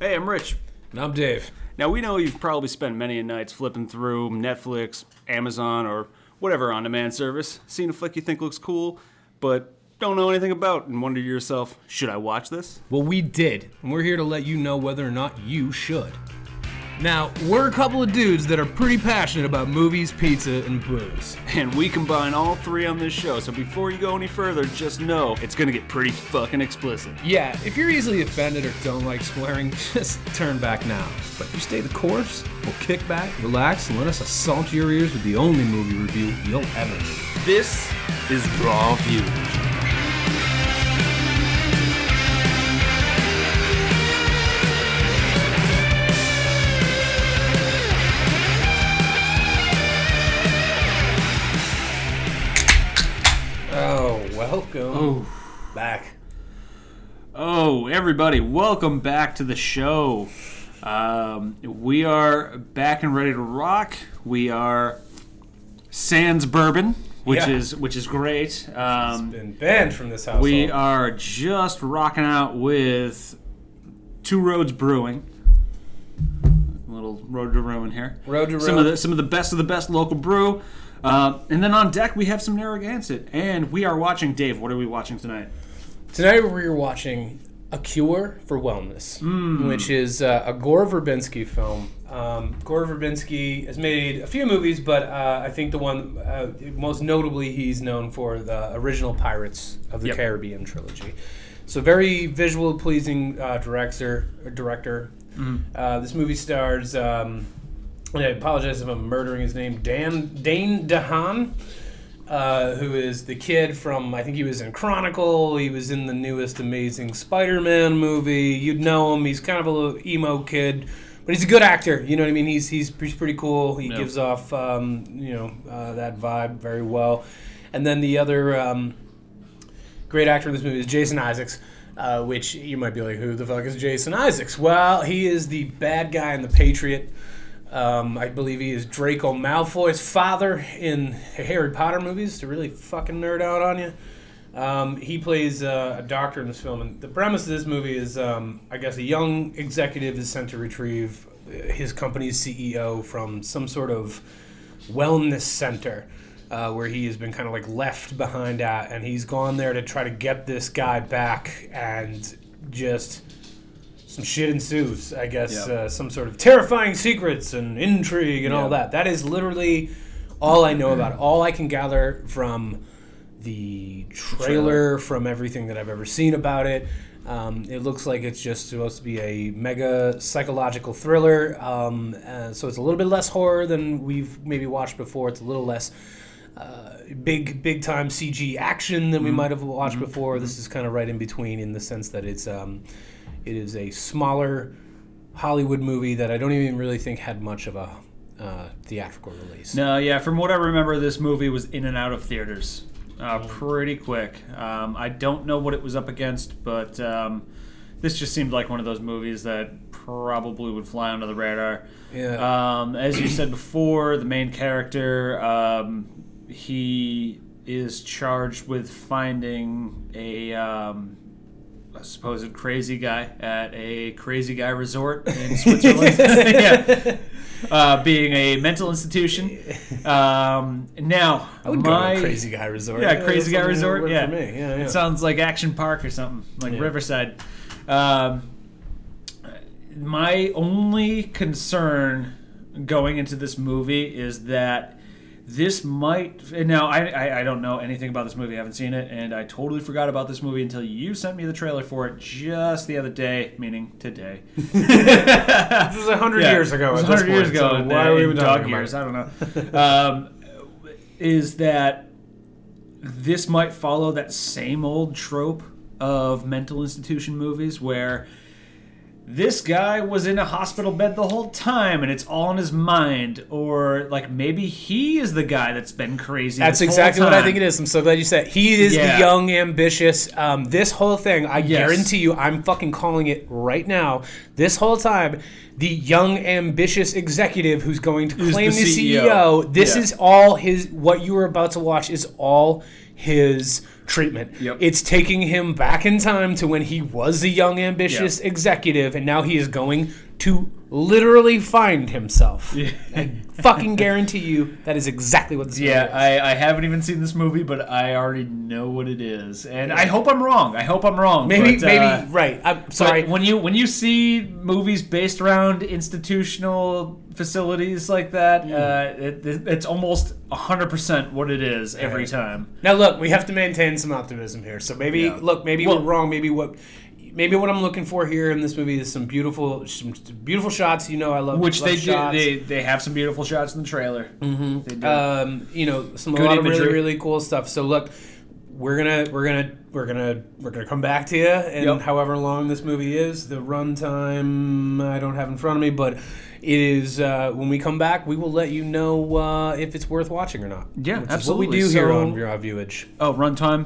Hey, I'm Rich. And I'm Dave. Now, we know you've probably spent many a nights flipping through Netflix, Amazon, or whatever on demand service, seeing a flick you think looks cool, but don't know anything about, and wonder to yourself, should I watch this? Well, we did, and we're here to let you know whether or not you should. Now, we're a couple of dudes that are pretty passionate about movies, pizza, and booze. And we combine all three on this show, so before you go any further, just know it's gonna get pretty fucking explicit. Yeah, if you're easily offended or don't like swearing, just turn back now. But if you stay the course, we'll kick back, relax, and let us assault your ears with the only movie review you'll ever need. This is Raw View. Welcome Oh. back. Oh, everybody, welcome back to the show. Um, we are back and ready to rock. We are Sans Bourbon, which Yeah. is which is great. Um, Been banned from this house. we are just rocking out with Two Roads Brewing. A little road to ruin here. Road to ruin. Some of the some of the best of the best local brew. Uh, and then on deck we have some Narragansett, and we are watching Dave. What are we watching tonight? Tonight we're watching A Cure for Wellness, which is uh, a Gore Verbinski film. Um, Gore Verbinski has made a few movies, but uh, I think the one uh, most notably he's known for the original Pirates of the Yep. Caribbean trilogy. So very visual pleasing uh, director. Director. Uh, this movie stars. Um, I apologize if I'm murdering his name. Dan Dane DeHaan uh, who is the kid from I think he was in Chronicle. He was in the newest Amazing Spider-Man movie. You'd know him. He's kind of a little emo kid, but he's a good actor. You know what I mean? He's he's, he's pretty cool. He Yeah. gives off um, you know uh, that vibe very well. And then the other um, great actor in this movie is Jason Isaacs. Uh, which you might be like, who the fuck is Jason Isaacs? Well, he is the bad guy in The Patriot. Um, I believe he is Draco Malfoy's father in Harry Potter movies to really fucking nerd out on you. Um, he plays uh, a doctor in this film, and the premise of this movie is, um, I guess, a young executive is sent to retrieve uh, his company's CEO from some sort of wellness center uh, where he has been kind of like left behind at, and he's gone there to try to get this guy back, and just some shit ensues. I guess Yeah. uh, some sort of terrifying secrets and intrigue and all that. That is literally all I know about it. All I can gather from the trailer, from everything that I've ever seen about it. Um, it looks like it's just supposed to be a mega psychological thriller. Um, uh, so it's a little bit less horror than we've maybe watched before. It's a little less uh, big, big time CG action than we might have watched before. This is kind of right in between in the sense that it's um, it is a smaller Hollywood movie that I don't even really think had much of a uh, theatrical release. No, yeah. From what I remember, this movie was in and out of theaters uh, pretty quick. Um, I don't know what it was up against, but um, this just seemed like one of those movies that probably would fly under the radar. Yeah. Um, as you said before, the main character, um, he is charged with finding a, um, a supposed crazy guy at a crazy guy resort in Switzerland. yeah. Uh, being a mental institution. Um, now, I would my go to a Crazy Guy Resort. yeah, that's Crazy Guy something that would Resort. Yeah. for me. Yeah, yeah. it sounds like Action Park or something like Yeah. Riverside. Um, my only concern going into this movie is that this might and now I, I I don't know anything about this movie. I haven't seen it, and I totally forgot about this movie until you sent me the trailer for it just the other day, meaning today. This was a hundred Yeah, years ago. It was at this 100 years ago. so in- why are we even talking about years? it? I don't know. um, is that this might follow that same old trope of mental institution movies where this guy was in a hospital bed the whole time and it's all in his mind or like maybe he is the guy that's been crazy That's this whole exactly what I think it is. I'm so glad you said it. he is Yeah. the young, ambitious. Um, this whole thing, I Yes. guarantee you, I'm fucking calling it right now. This whole time, the young, ambitious executive who's going to claim the the, CEO. CEO. This Yeah. is all his. What you were about to watch is all his treatment. Yep. It's taking him back in time to when he was a young, ambitious executive, and now he is going to literally find himself. Yeah. I fucking guarantee you that is exactly what this movie Yeah. I, I haven't even seen this movie, but I already know what it is, and I hope I'm wrong. I hope I'm wrong. maybe, but, maybe uh, right. I'm sorry. when you when you see movies based around institutional facilities like that, uh, it, it- it's almost hundred percent what it is every Right. time. Now look, we have to maintain some optimism here. So maybe Yeah. look, maybe Well- we're wrong. Maybe what, maybe what I'm looking for here in this movie is some beautiful, some beautiful shots. You know, I love Which love they do. They they have some beautiful shots in the trailer. Mm-hmm. They do. um, you know, some a lot of really really cool stuff. So look, we're gonna we're gonna we're gonna we're gonna come back to you, and Yep. however long this movie is, the runtime I don't have in front of me, but. It is uh, when we come back, we will let you know uh, if it's worth watching or not. Yeah, absolutely. What we do here on Raw Viewage. oh, runtime,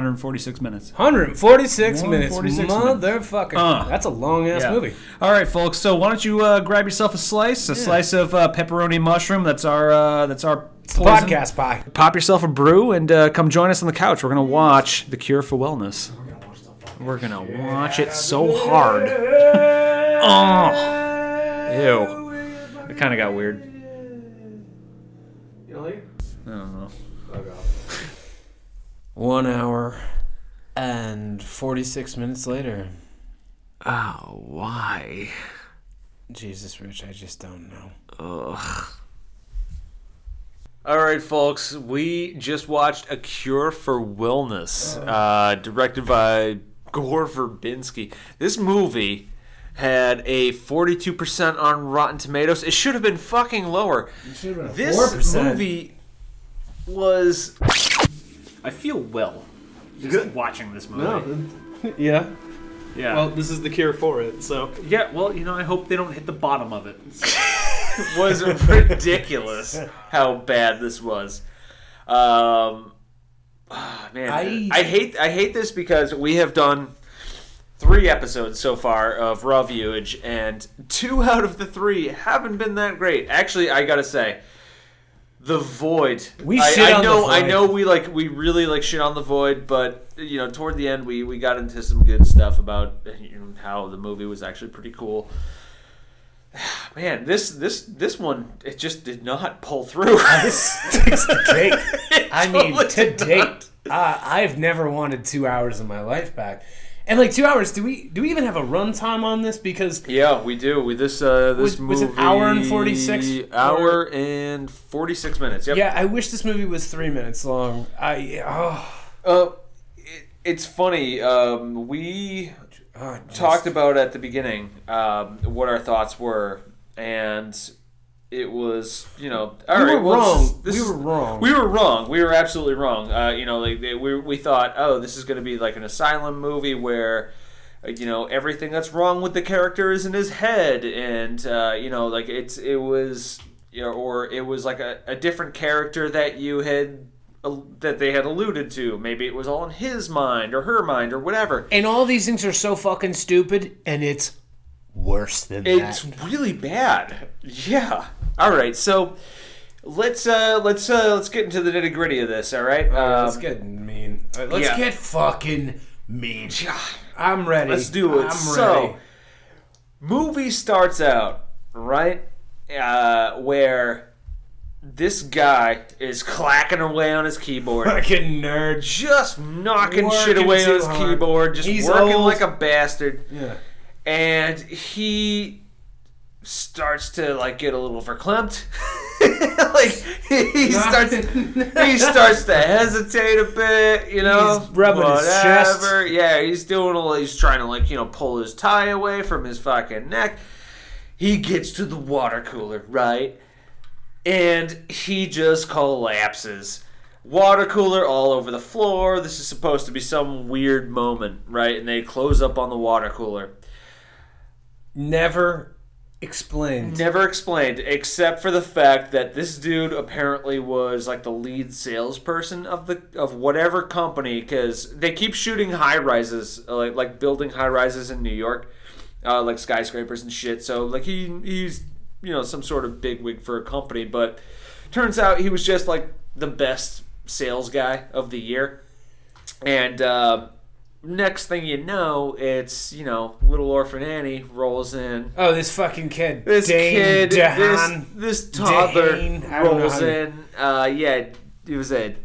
146 minutes. 146 minutes, 146 minutes. motherfucker. Uh. That's a long ass Yeah. movie. All right, folks. So why don't you uh, grab yourself a slice, a slice of uh, pepperoni mushroom. That's our uh, that's our podcast pie. Pop yourself a brew and uh, come join us on the couch. We're gonna watch The Cure for Wellness. We're gonna watch it so hard. Oh, ew. It kind of got weird. You like I don't know. One hour and 46 minutes later. Oh, why? Jesus, Rich, I just don't know. Ugh. All right, folks. We just watched A Cure for Wellness, uh, directed by Gore Verbinski. This movie had a 42% on Rotten Tomatoes. It should have been fucking lower. This 4%. movie was. I feel well just watching this movie. yeah. Yeah. Well, this is the cure for it. So Yeah, well, you know, I hope they don't hit the bottom of it. it was ridiculous how bad this was. Um, ah, man, I- I, hate I hate this because we have done three episodes so far of Raw Viewage, and two out of the three haven't been that great. Actually, I gotta say. The void. We I, shit I on The know. I know. We like. We really like shit on the void, but you know, toward the end, we we got into some good stuff about you know, how the movie was actually pretty cool. Man, this this this one it just did not pull through. Takes the cake. I mean, totally to date, uh, I've never wanted two hours of my life back. And like two hours, do we do we even have a runtime on this? Because Yeah, we do. We this uh this Was- was movie it hour and 46? hour and forty six minutes. Yep. yeah, I wish this movie was three minutes long. I oh, Uh, it, it's funny. Um, we oh talked about at the beginning um, what our thoughts were, and it was you know all We right. were well, wrong. is- this We were wrong. We were wrong. We were absolutely wrong. Uh, you know, like they, we we thought, oh, this is going to be like an asylum movie where. uh, You know everything that's wrong with the character is in his head, and uh, you know, like it's it was, you know, or it was like a, a different character that you had that they had alluded to. Maybe it was all in his mind or her mind or whatever. and all these things are so fucking stupid, and it's worse than It's that. really bad. Yeah. All right. So let's uh let's uh let's get into the nitty gritty of this. All right. Uh, let's Um, get mean. Let's yeah. get fucking mean. I'm ready. Let's do it. I'm so, ready. movie starts out right uh, where this guy is clacking away on his keyboard. Fucking nerd. Just knocking shit away on his hard. keyboard, just He's working old. like a bastard. Yeah. And he starts to like get a little verklempt. like he starts he starts to hesitate a bit, you know. He's rubbing his chest. Yeah, he's doing all he's trying to like, you know, pull his tie away from his fucking neck. He gets to the water cooler, right? And he just collapses. Water cooler all over the floor. This is supposed to be some weird moment, right? And they close up on the water cooler. Never explained. Never explained, except for the fact that this dude apparently was like the lead salesperson of the of whatever company, because they keep shooting high rises, uh, like like building high rises in New York, uh, like skyscrapers and shit. So like he he's you know some sort of bigwig for a company, but turns out he was just like the best sales guy of the year. And uh, next thing you know, it's you know little orphan Annie rolls in. Oh, this fucking kid. This Dane kid, this this toddler Dane, I don't know rolls in. Uh, yeah, it was a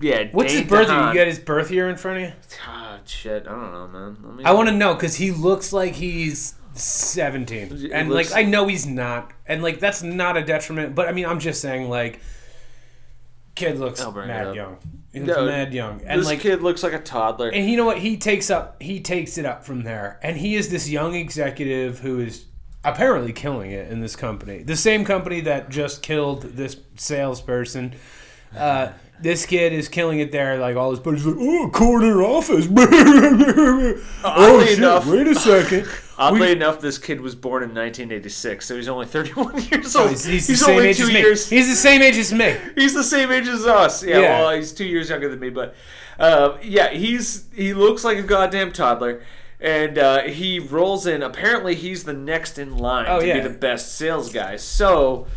yeah. What's Dane his birth year? You got his birth year in front of you? Ah, shit, I don't know, man. Let me. I want to know because he looks like he's 17. And, looks- like, I know he's not. And, like, that's not a detriment. But, I mean, I'm just saying, like, kid looks I'll bring it mad up. young. He looks No, mad young. And, this like, kid looks like a toddler. And you know what? He takes up he takes it up from there. And he is this young executive who is apparently killing it in this company. The same company that just killed this salesperson. Uh, this kid is killing it there. Like all his buddies, like, oh, corner office. oh Oddly shit! enough- wait a second. Oddly We- enough, this kid was born in 1986, so he's only 31 years old. he's, he's he's the same only age two as me. years. He's the same age as me. He's the same age as us. Yeah, Yeah. well, he's two years younger than me, but uh, yeah, he's he looks like a goddamn toddler, and uh, he rolls in. Apparently, he's the next in line Oh, to yeah. be the best sales guy. So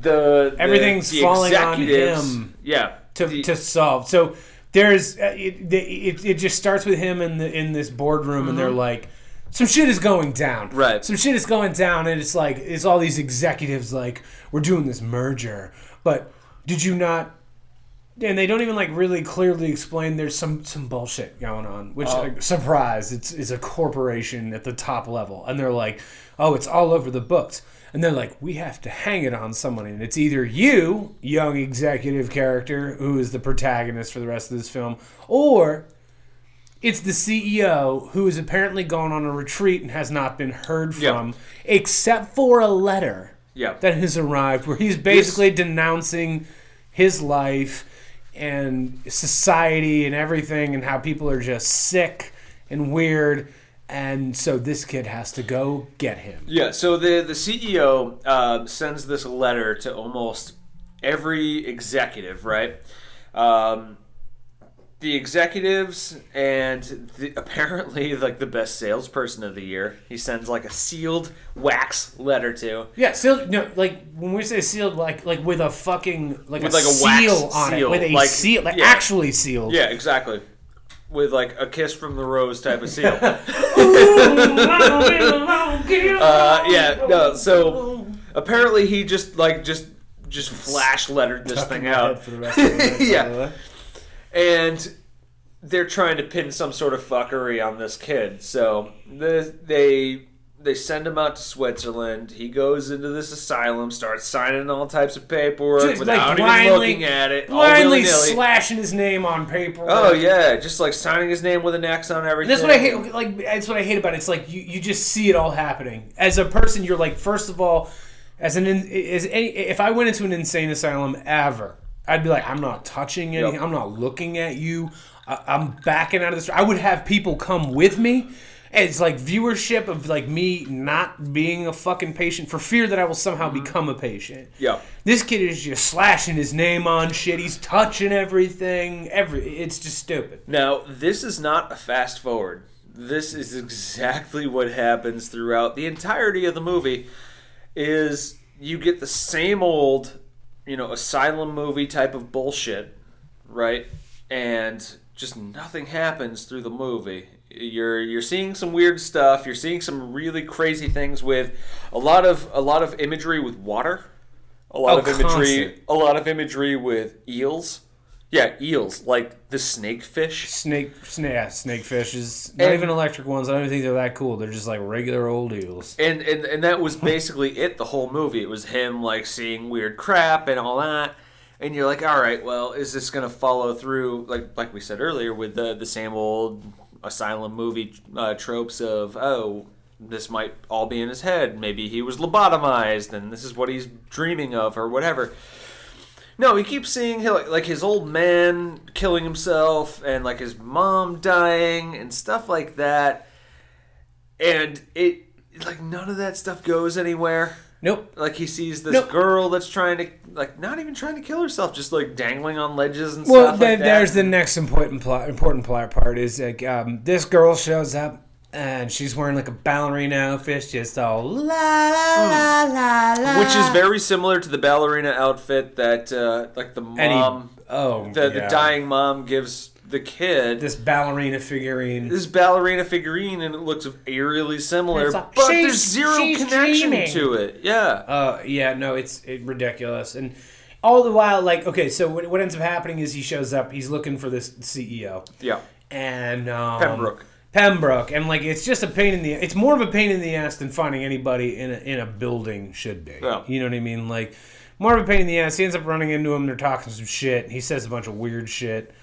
the, the Everything's the falling on him. Yeah, to, the- to solve. So there's uh, it, it, it just starts with him in the in this boardroom, and they're like, some shit is going down. Mm-hmm. Right. Some shit is going down, and it's like it's all these executives like we're doing this merger, but did you not? And they don't even like really clearly explain. There's some some bullshit going on. Which Oh. like, surprise, it's it's a corporation at the top level, and they're like, oh, it's all over the books. And they're like, we have to hang it on someone, and it's either you, young executive character, who is the protagonist for the rest of this film, or it's the CEO who has apparently gone on a retreat and has not been heard from, except for a letter yeah. that has arrived where he's basically denouncing his life and society and everything and how people are just sick and weird. And so this kid has to go get him. Yeah, so the the CEO uh, sends this letter to almost every executive, right? Um, the executives and the, apparently like the best salesperson of the year. He sends like a sealed wax letter to. Yeah, sealed. No, like when we say sealed, like like with a fucking like With a, like a wax seal on seal, it, with a like- seal, like yeah. actually sealed. Yeah, exactly. With like a kiss from the rose type of seal. uh, yeah, no. So apparently he just like just just flash lettered this thing out. For the rest of the night, Yeah. the and they're trying to pin some sort of fuckery on this kid. So the, they they send him out to Switzerland. He goes into this asylum, starts signing all types of paperwork Just, like, without even looking at it. Blindly slashing his name on paper. Oh yeah, just like signing his name with an X on everything. That's what I hate. Like that's what I hate about it. It's like you, you just see it all happening. As a person, you're like, first of all, as an as any, if I went into an insane asylum ever, I'd be like, I'm not touching anything. Yep. I'm not looking at you. I, I'm backing out of this. I would have people come with me. It's like viewership of like me not being a fucking patient for fear that I will somehow mm-hmm. become a patient. Yeah. This kid is just slashing his name on shit. He's touching everything. Every it's just stupid. Now, this is not a fast forward. This is exactly what happens throughout the entirety of the movie is you get the same old, you know, asylum movie type of bullshit, right? And just nothing happens through the movie. You're you're seeing some weird stuff, you're seeing some really crazy things with a lot of a lot of imagery with water. A lot Oh, of imagery constant. a lot of imagery with eels. Yeah, eels, like the snake fish. Snake, snake, yeah, snakefish is not And- even electric ones. I don't even think they're that cool. They're just like regular old eels. And, and and that was basically it the whole movie. It was him like seeing weird crap and all that. And you're like, all right, well, is this gonna follow through like like we said earlier with the the same old asylum movie uh, tropes of oh this might all be in his head. Maybe he was lobotomized and this is what he's dreaming of or whatever. No, he keeps seeing like, like his old man killing himself and like his mom dying and stuff like that. And it like none of that stuff goes anywhere. Nope. Like he sees this Nope. girl that's trying to like not even trying to kill herself, just like dangling on ledges and Well, stuff th- like. Well, there's the next important plot. Important plot part is like um, this girl shows up and she's wearing like a ballerina outfit, just all la la la la la, which is very similar to the ballerina outfit that uh, like the mom oh the, yeah. the dying mom gives the kid This ballerina figurine. this ballerina figurine and it looks eerily similar, like, but there's zero connection dreaming." to it. Yeah. Uh, yeah, no, it's it, ridiculous. And all the while, like, okay, so what, what ends up happening is he shows up. He's looking for this CEO, Yeah. and um, Pembroke. Pembroke, and like, it's just a pain in the. It's more of a pain in the ass than finding anybody in a in a building should be. Yeah. You know what I mean? Like, more of a pain in the ass. He ends up running into him. They're talking some shit. He says a bunch of weird shit,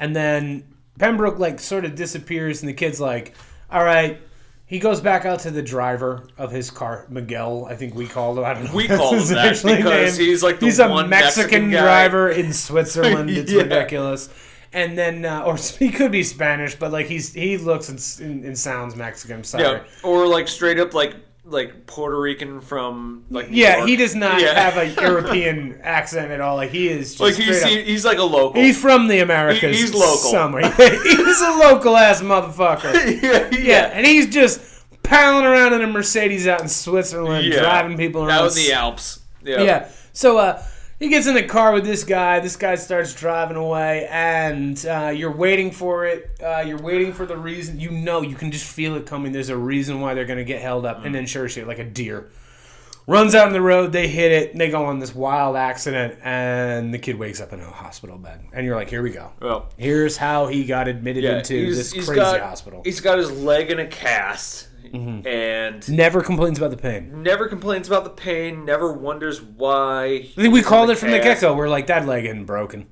and then Pembroke like sort of disappears, and the kid's like, "All right." He goes back out to the driver of his car, Miguel. I think we called him. I don't know. We called him that because name. he's like the he's a Mexican, Mexican driver in Switzerland. It's Yeah. ridiculous. And then, uh, or he could be Spanish, but like he's he looks and, and, and sounds Mexican. I'm sorry. Yeah. Or like straight up like like Puerto Rican from like New Yeah, York. he does not Yeah. have a European accent at all. Like he is just like he's straight up- he, he's like a local. He's from the Americas. He- he's local. Somewhere. he's a local ass motherfucker. yeah, Yeah, and he's just piling around in a Mercedes out in Switzerland, Yeah. driving people around. out in the Alps. Yeah. Yeah. So uh, he gets in the car with this guy. This guy starts driving away, and uh, you're waiting for it. Uh, you're waiting for the reason. You know, you can just feel it coming. There's a reason why they're going to get held up, and then sure shit, like a deer. Runs out on the road, they hit it, and they go on this wild accident, and the kid wakes up in a hospital bed. And you're like, here we go. Well, Here's how he got admitted yeah, into he's- this he's crazy got, hospital. He's got his leg in a cast, Mm-hmm. and Never complains about the pain. never complains about the pain. Never wonders why. I think we called it from the get go. We're like, that leg isn't broken.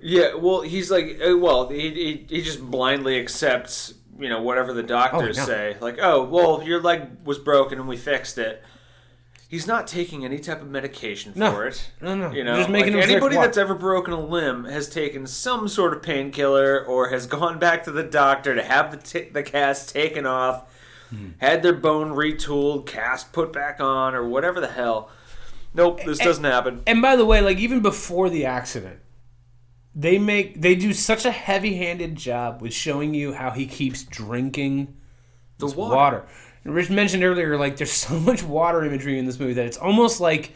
Yeah, well, he's like, uh, well, he, he, he just blindly accepts, you know, whatever the doctors Oh, no. say. Like, oh, well, your leg was broken and we fixed it. He's not taking any type of medication No. for it. No, no. You know, Just making like anybody that's ever broken a limb has taken some sort of painkiller or has gone back to the doctor to have the t- the cast taken off, Hmm. had their bone retooled, cast put back on, or whatever the hell. Nope, this doesn't happen. And by the way, like even before the accident, they make they do such a heavy-handed job with showing you how he keeps drinking The this water. water. And Rich mentioned earlier, like there's so much water imagery in this movie that it's almost like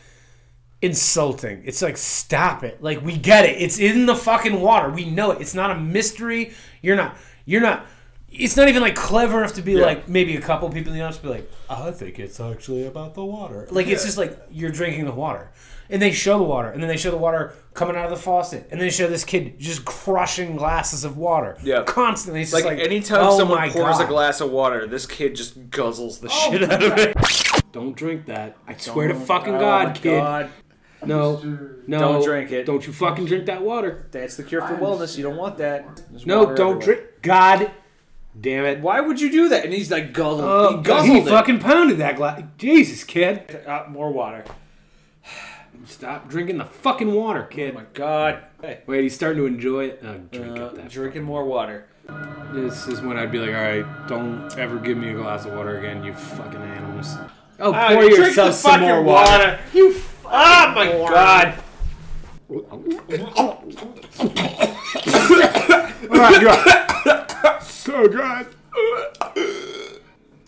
insulting. It's like stop it. Like we get it. It's in the fucking water. We know it. It's not a mystery. You're not. You're not. It's not even like clever enough to be Yeah. like maybe a couple people in the audience be like, I think it's actually about the water. Like it's just like you're drinking the water, and they show the water, and then they show the water coming out of the faucet, and then they show this kid just crushing glasses of water. Yeah. constantly. It's Like, just like, anytime oh someone my pours God. a glass of water, this kid just guzzles the oh shit out of it. Don't drink that. I swear to Don't- fucking oh God, my kid. God. No, no. Don't drink it. Don't you fucking drink that water. That's the cure for wellness. You don't want that. There's No, don't everywhere. drink. God damn it. Why would you do that? And he's like guzzled. Oh, he guzzled he it. fucking pounded that glass. Jesus, kid. Uh, more water. Stop drinking the fucking water, Oh kid. my god. Hey, Wait, he's starting to enjoy it. Oh, drink uh, drinking more water. This is when I'd be like, all right, don't ever give me a glass of water again, you fucking animals. Oh, Ah, pour yourself some fucking more water. You. F- oh my god. So good.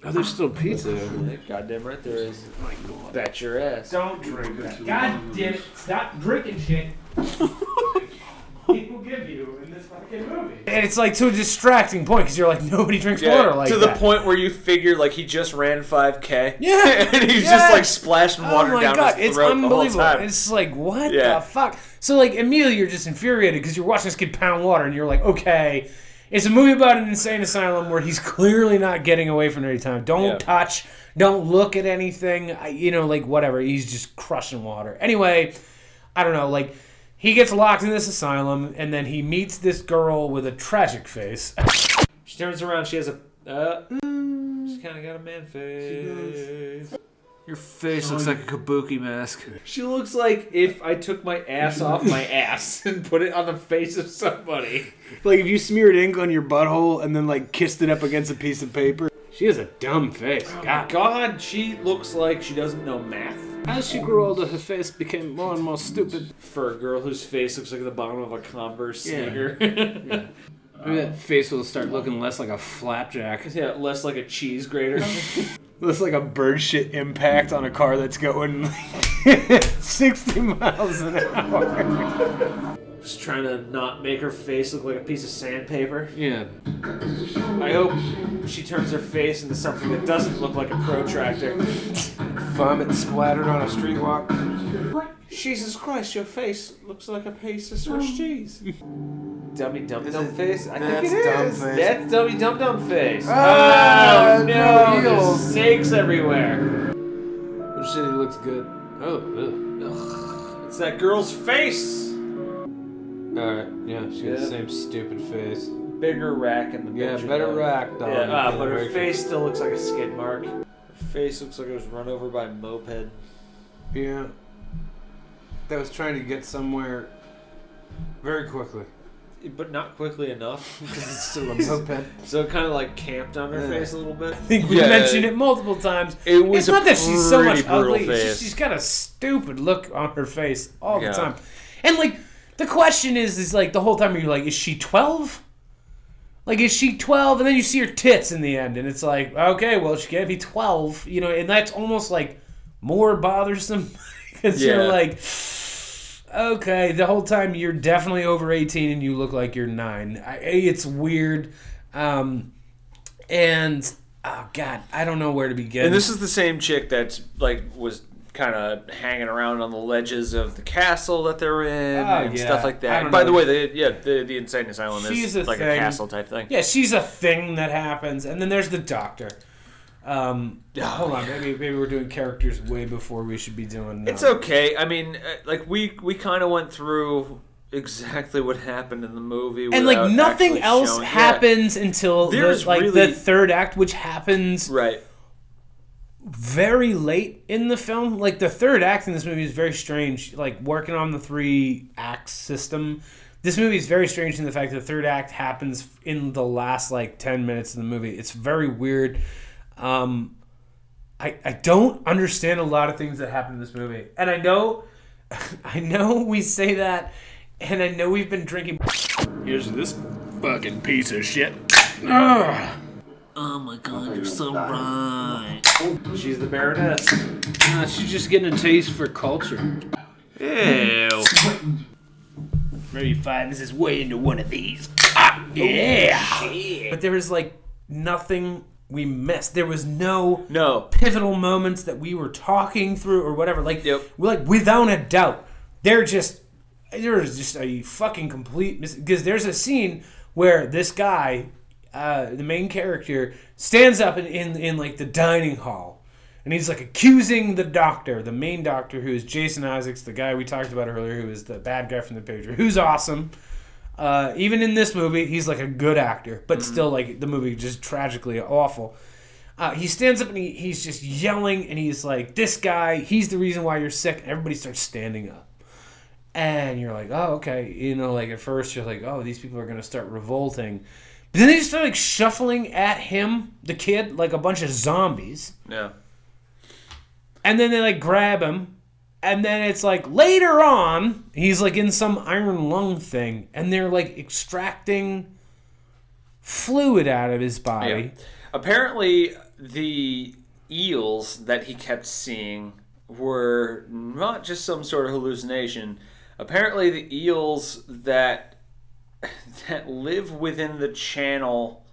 Oh, there's still pizza. Goddamn right there is. Bet your ass. Don't drink that. God damn it. Stop drinking shit. People give you in this fucking movie. And it's like to a distracting point because you're like, nobody drinks Yeah, water like to that. the point where you figure like he just ran 5k. Yeah. and he's Yeah. just like splashing Oh water my down god, his it's throat the whole unbelievable. time. It's like what Yeah. the fuck? So like immediately you're just infuriated because you're watching this kid pound water and you're like, okay, it's a movie about an insane asylum where he's clearly not getting away from it any time. Don't Yeah. touch, don't look at anything. I- You know, like whatever. He's just crushing water. Anyway, I don't know. Like he gets locked in this asylum and then he meets this girl with a tragic face. She turns around. She has a. Uh, she's kind of got a man face. Your face looks like a kabuki mask. She looks like if I took my ass off my ass and put it on the face of somebody. like if you smeared ink on your butthole and then like kissed it up against a piece of paper. She has a dumb face. God. God, she looks like she doesn't know math. As she grew older, her face became more and more stupid. For a girl whose face looks like the bottom of a Converse Yeah. sneaker. Maybe that face will start looking less like a flapjack. yeah, less like a cheese grater. Less like a bird shit impact on a car that's going like 60 miles an hour. Just trying to not make her face look like a piece of sandpaper. Yeah. I hope she turns her face into something that doesn't look like a protractor. Vomit splattered on a streetwalk. Jesus Christ, your face looks like a piece of Swiss cheese. Dummy dum dum face? I think it is. dumb is. face. That's dummy dum dum face. Ah, oh no no, heels. there's snakes everywhere. Oh shit, he looks good. Oh, ugh. It's that girl's face. Alright, yeah, she got Yeah. the same stupid face. Bigger rack in the Yeah, picture, better though. rack, dog. Yeah, ah, but her face still looks like a skid mark. Her face looks like it was run over by a moped. Yeah. That was trying to get somewhere very quickly. But not quickly enough. Because it's still a moped. so it kind of like camped on her Yeah. face a little bit. I think we Yeah. mentioned it multiple times. It was it's not a that she's so much pretty brutal ugly. It's face. she's got a stupid look on her face all Yeah. the time. And like the question is, is like the whole time you're like, is she twelve? Like, is she twelve? And then you see her tits in the end, and it's like, okay, well, she can't be twelve, you know. And that's almost like more bothersome because Yeah. you're like, okay, the whole time you're definitely over eighteen and you look like you're nine. I, it's weird, um, and oh god, I don't know where to begin. And this is the same chick that's like was kind of hanging around on the ledges of the castle that they're in Oh, and yeah. stuff like that. By know. the way, the yeah, the, the insane asylum She's is a like thing. a castle type thing. Yeah, she's a thing that happens, and then there's the doctor. Um, Oh, hold on, maybe maybe we're doing characters way before we should be doing. It's uh, okay. I mean, uh, like we we kind of went through exactly what happened in the movie, and like nothing else showing- yeah. happens until the, like really- the third act, which happens Right. Very late in the film. Like the third act in this movie is very strange. Like working on the three act system. This movie is very strange in the fact that the third act happens in the last like ten minutes of the movie. It's very weird. Um, I I don't understand a lot of things that happen in this movie, and I know, I know we say that, and I know we've been drinking. Here's this fucking piece of shit. Oh my god, you're so right. She's the Baroness. Uh, she's just getting a taste for culture. Ew. Maybe finds his way into one of these. Ah, yeah. But there is like nothing we missed. There was no No. pivotal moments that we were talking through or whatever. Like, Yep. we like without a doubt, they're just there's just a fucking complete because there's a scene where this guy, uh, the main character, stands up in, in in like the dining hall. And he's like accusing the doctor, the main doctor, who is Jason Isaacs, the guy we talked about earlier, who is the bad guy from the picture, who's awesome. Uh, even in this movie, he's like a good actor, but still, like the movie just tragically awful. Uh, he stands up and he, he's just yelling, and he's like, "This guy, he's the reason why you're sick." And everybody starts standing up, and you're like, "Oh, okay." You know, like at first you're like, "Oh, these people are gonna start revolting," but then they just start like shuffling at him, the kid, like a bunch of zombies Yeah. and then they like grab him and then it's like later on he's like in some iron lung thing and they're like extracting fluid out of his body Yeah. Apparently, the eels that he kept seeing were not just some sort of hallucination. Apparently, the eels that that live within the channel,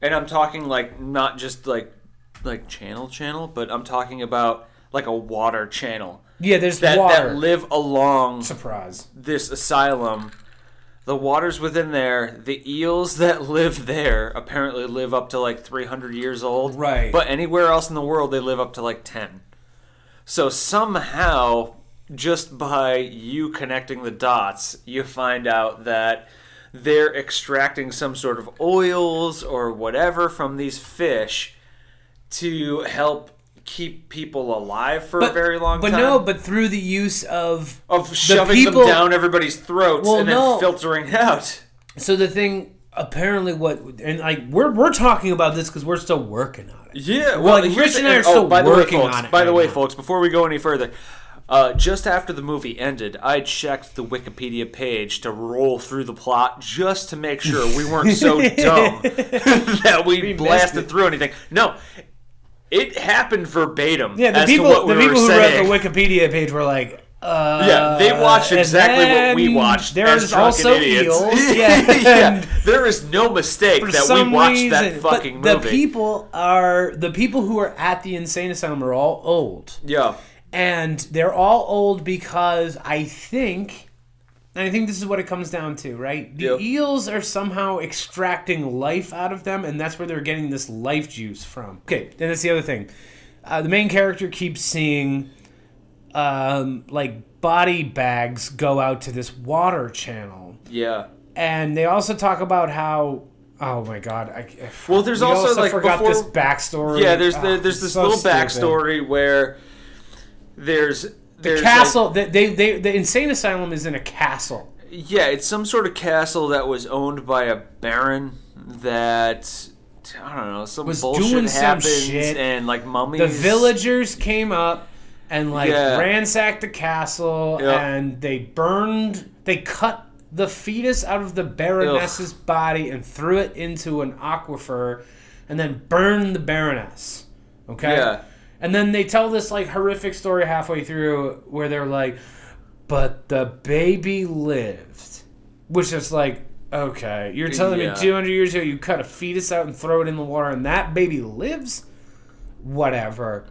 and I'm talking like not just like like channel channel, but I'm talking about like a water channel yeah there's that water that live along surprise this asylum, the waters within there, the eels that live there apparently live up to like 300 years old. Right. But anywhere else in the world, they live up to like 10. So somehow, just by you connecting the dots, you find out that they're extracting some sort of oils or whatever from these fish to help keep people alive for a very long but time But no but through the use of of shoving people- them down everybody's throats Well, and then no. filtering out. so the thing apparently what and like we're we're talking about this because we're still working on it Yeah, well, like, Rich and I are oh, still by the way, working folks, on it By the way, now. folks, before we go any further, uh, just after the movie ended, I checked the Wikipedia page to roll through the plot just to make sure we weren't so dumb that we, blasted through anything. No, it happened verbatim. yeah the as people the we people who saying. wrote the wikipedia page were like Uh, Yeah, they watch and exactly what we watched. As drunken also idiots. eels. Yeah, yeah, there is no mistake that we watched that fucking but movie. The people are the people who are at the insane asylum are all old, yeah, and they're all old because I think. And I think this is what it comes down to, right? The Yep. eels are somehow extracting life out of them, and that's where they're getting this life juice from. Okay, and that's the other thing. Uh, the main character keeps seeing, um, like body bags go out to this water channel, yeah. and they also talk about how. Oh my god! I, Well, there's we also, like, forgot before- this backstory. Yeah, there's Ah, the, there's this so little stupid. backstory where there's The there's castle. they, they, they, the insane asylum is in a castle. Yeah, it's some sort of castle that was owned by a baron that I don't know some Was bullshit doing some shit. and like mummies. The villagers came up and like Yeah. ransacked the castle Yep. and they burned they cut the fetus out of the baroness's body and threw it into an aquifer and then burned the baroness okay Yeah. And then they tell this like horrific story halfway through where they're like but the baby lived which is like okay you're telling Yeah. me 200 years ago you cut a fetus out and throw it in the water and that baby lives? Whatever.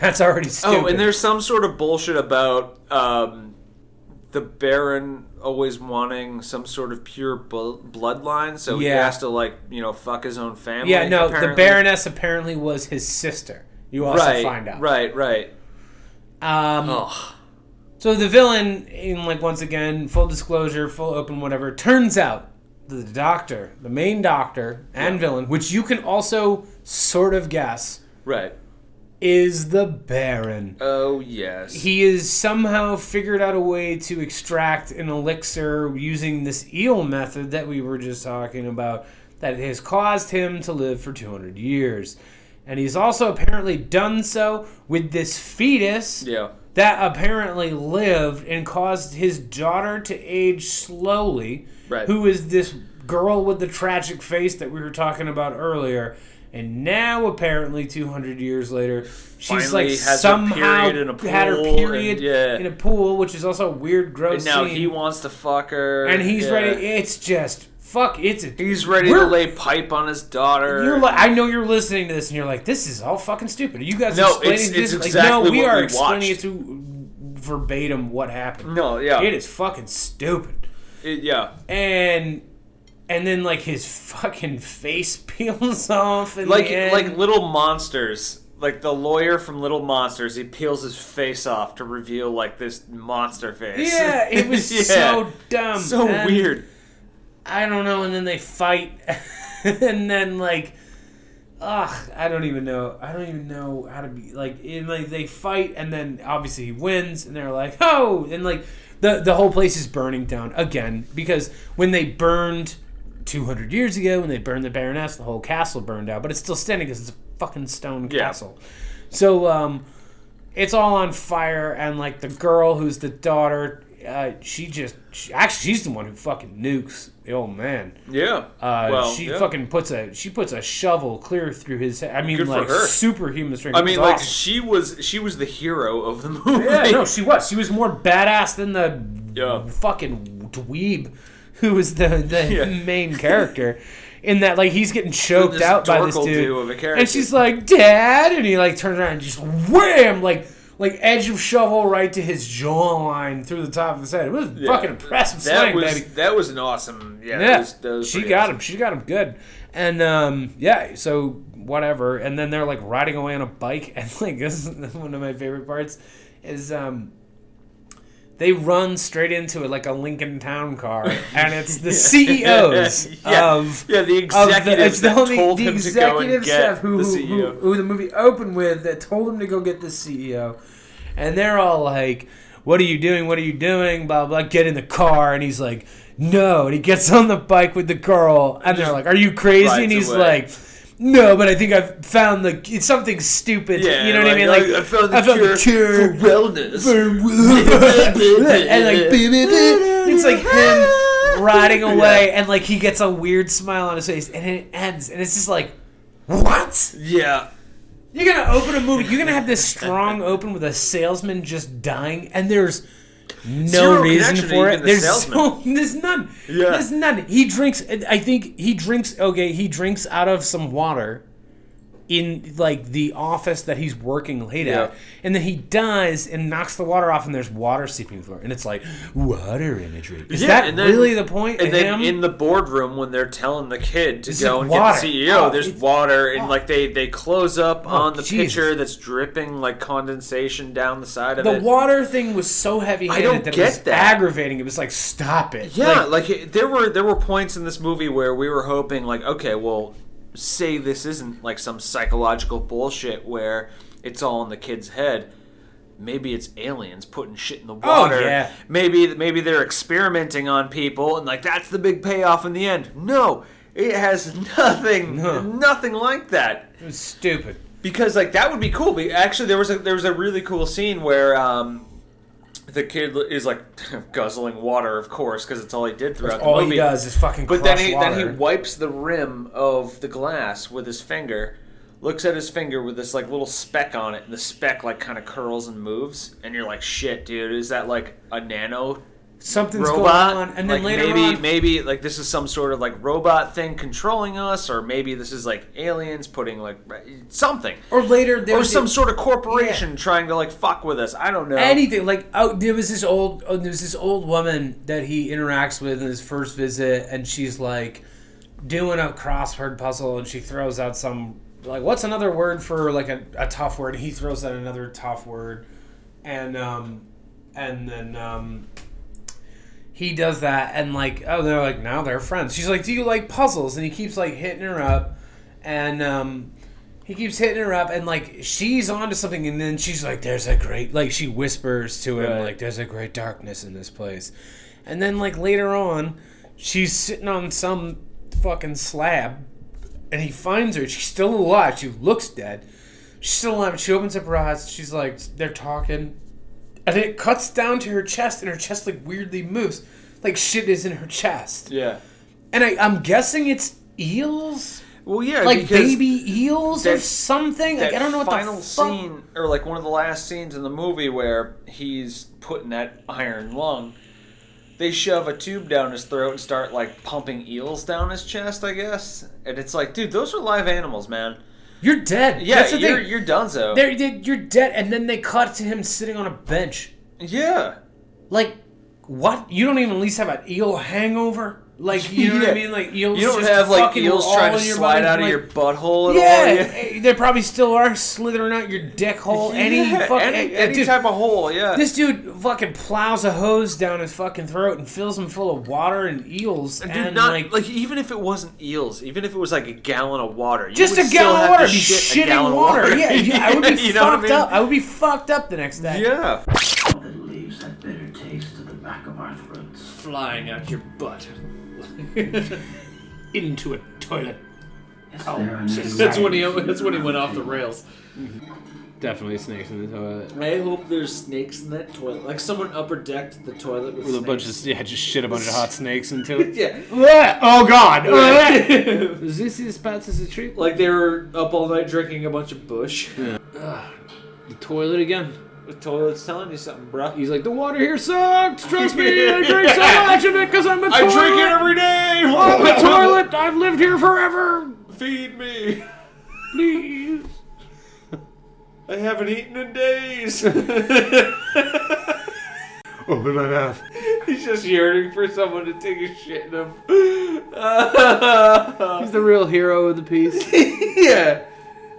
That's already stupid Oh, and there's some sort of bullshit about um, the Baron always wanting some sort of pure bu- bloodline, so he has to like you know fuck his own family. yeah no the baroness apparently was his sister you also Right, find out right, right. um. So the villain, in like once again, full disclosure, full open, whatever. Turns out the doctor, the main doctor and villain, which you can also sort of guess, Right. is the Baron. Oh yes. He has somehow figured out a way to extract an elixir using this eel method that we were just talking about that has caused him to live for 200 years. And he's also apparently done so with this fetus yeah. that apparently lived and caused his daughter to age slowly, Right. who is this girl with the tragic face that we were talking about earlier. And now, apparently, 200 years later, she's Finally like her somehow in a had her period and- yeah. in a pool, which is also a weird, gross And now scene. he wants to fuck her, and he's yeah. ready. It's just fuck. It's a. He's ready to lay pipe on his daughter. You're like, I know you're listening to this, and you're like, "This is all fucking stupid." Are you guys No, explaining it's- this? it's like, exactly no, we what are we explaining watched. it to verbatim what happened. no, yeah, It is fucking stupid. It- yeah. And and then like his fucking face peels off and like like little monsters like the lawyer from little monsters he peels his face off to reveal like this monster face Yeah, it was Yeah. so dumb. so And weird I don't know, and then they fight and then like Ugh, I don't even know. I don't even know how to be like. In like they fight, and then obviously he wins, and they're like, "Oh!" And like the the whole place is burning down again because when they burned 200 years ago, when they burned the Baroness, the whole castle burned out, but it's still standing because it's a fucking stone Yeah. castle. So um, it's all on fire, and like the girl who's the daughter, uh, she just she, actually she's the one who fucking nukes the old man. yeah Uh, well she yeah. fucking puts a she puts a shovel clear through his head. I mean, Good like her. superhuman strength. i mean like awesome. she was she was the hero of the movie yeah, no, she was. She was more badass than the Yeah. fucking dweeb who was the the Yeah. main character. In that, like, he's getting choked out by this dude, character. and she's like, "Dad," and he like turns around and just wham, like, like edge of shovel right to his jawline through the top of his head. It was Yeah. fucking impressive that slang, was baby. that was an awesome yeah, Yeah, that was, that was she got awesome. him. She got him good, and um, yeah. So whatever, and then they're like riding away on a bike, and like this is one of my favorite parts is um, they run straight into it like a Lincoln Town car, and it's the CEOs yeah. of yeah the executives the, the only the him to go and executive staff who, the who, who, who the movie opened with that told him to go get the CEO, and they're all like, "What are you doing? What are you doing?" Blah blah. Get in the car, and he's like, "No," and he gets on the bike with the girl, and they're like, "Are you crazy?" And he's away. like. No, but I think I've found the it's something stupid. yeah you know what I mean? Like I found the, I found cure, the cure for wellness and like it's like him riding away and like he gets a weird smile on his face and it ends and it's just like what yeah You're gonna open a movie. You're gonna have this strong open with a salesman just dying, and there's no Zero reason for it. the There's so, there's none. Yeah. There's none. He drinks. I think he drinks. Okay, he drinks out of some water in like the office that he's working late Yeah. at, and then he dies and knocks the water off, and there's water seeping through, and it's like water imagery. Is Yeah, that then- really the point? And of then him? in the boardroom, when they're telling the kid to It's go and water. get the CEO, Oh, there's water, and oh. like they they close up oh, on the Jesus. pitcher that's dripping like condensation down the side of the it. The water thing was so heavy handed that get it was that. aggravating. It was like, stop it. Yeah, Like, like, it- there were there were points in this movie where we were hoping like, okay, well, say this isn't like some psychological bullshit where it's all in the kid's head. Maybe it's aliens putting shit in the water. Oh, yeah. Maybe maybe they're experimenting on people and like that's the big payoff in the end. No, it has nothing No. nothing like that it was stupid. because like that would be cool. But actually, there was a there was a really cool scene where um, the kid is like guzzling water, of course, because it's all he did throughout All the movie. he does is fucking But then he water. then he wipes the rim of the glass with his finger, looks at his finger with this like little speck on it, and the speck like kind of curls and moves, and you're like, shit, dude, is that like a nano Something's robot? going on, and then like later maybe on, maybe like this is some sort of like robot thing controlling us, or maybe this is like aliens putting like something. or later there Or some sort of corporation trying to like fuck with us. I don't know. anything like oh there was this old oh, there was this old woman that he interacts with in his first visit and she's like doing a crossword puzzle and she throws out some like what's another word for like a, a tough word he throws out another tough word and um and then um he does that and like oh they're like now they're friends. She's like do you like puzzles? And he keeps like hitting her up. And um he keeps hitting her up and like she's onto something and then she's like there's a great like she whispers to him Right. like there's a great darkness in this place. And then like later on she's sitting on some fucking slab and he finds her. She's still alive. She looks dead. She's still alive. She opens up her eyes. She's like they're talking and it cuts down to her chest and her chest like weirdly moves like shit is in her chest yeah. and I, i'm guessing it's eels Well, yeah, like baby eels or something. Like I don't know what final the fuck. scene or like one of the last scenes in the movie where he's putting that iron lung. They shove a tube down his throat and start like pumping eels down his chest, I guess. And it's like, dude, those are live animals, man. You're dead. Yeah, That's the you're thing. you're donezo. They're, they you're dead, and then they cut to him sitting on a bench. Yeah. Like, what? You don't even at least have an eel hangover. Like, you know what I mean? Like eels. You don't just have like eels trying to slide out of like- your butthole at Yeah, all. eh, they probably still are slithering out your dick hole. Any fucking any, eh, any dude, type of hole, yeah. This dude fucking plows a hose down his fucking throat and fills him full of water and eels. Dude, and not like, like, even if it wasn't eels, even if it was like a gallon of water, you just would a still gallon of have water, to be shit a gallon shitting of water. Yeah, yeah, I would be You know what I fucked mean? up. I would be fucked up the next day. Yeah. that leaves that bitter taste at the back of our throats. Flying out your butt. Into a toilet. Oh, That's when he that's when he went off the rails. Mm-hmm. Definitely snakes in the toilet. I hope there's snakes in that toilet. Like someone upper decked the toilet with, With a bunch of yeah, just shit a bunch of hot snakes into it. yeah. oh god! Is this as bad as a treat? Like they were up all night drinking a bunch of bush. The toilet again. The toilet's telling you something, bro. He's like, the water here sucks. Trust me, I drink so much of it because I'm a I toilet. I drink it every day. I'm a toilet. I've lived here forever. Feed me. Please. I haven't eaten in days. Open my mouth. He's just yearning for someone to take a shit in him. He's the real hero of the piece. yeah.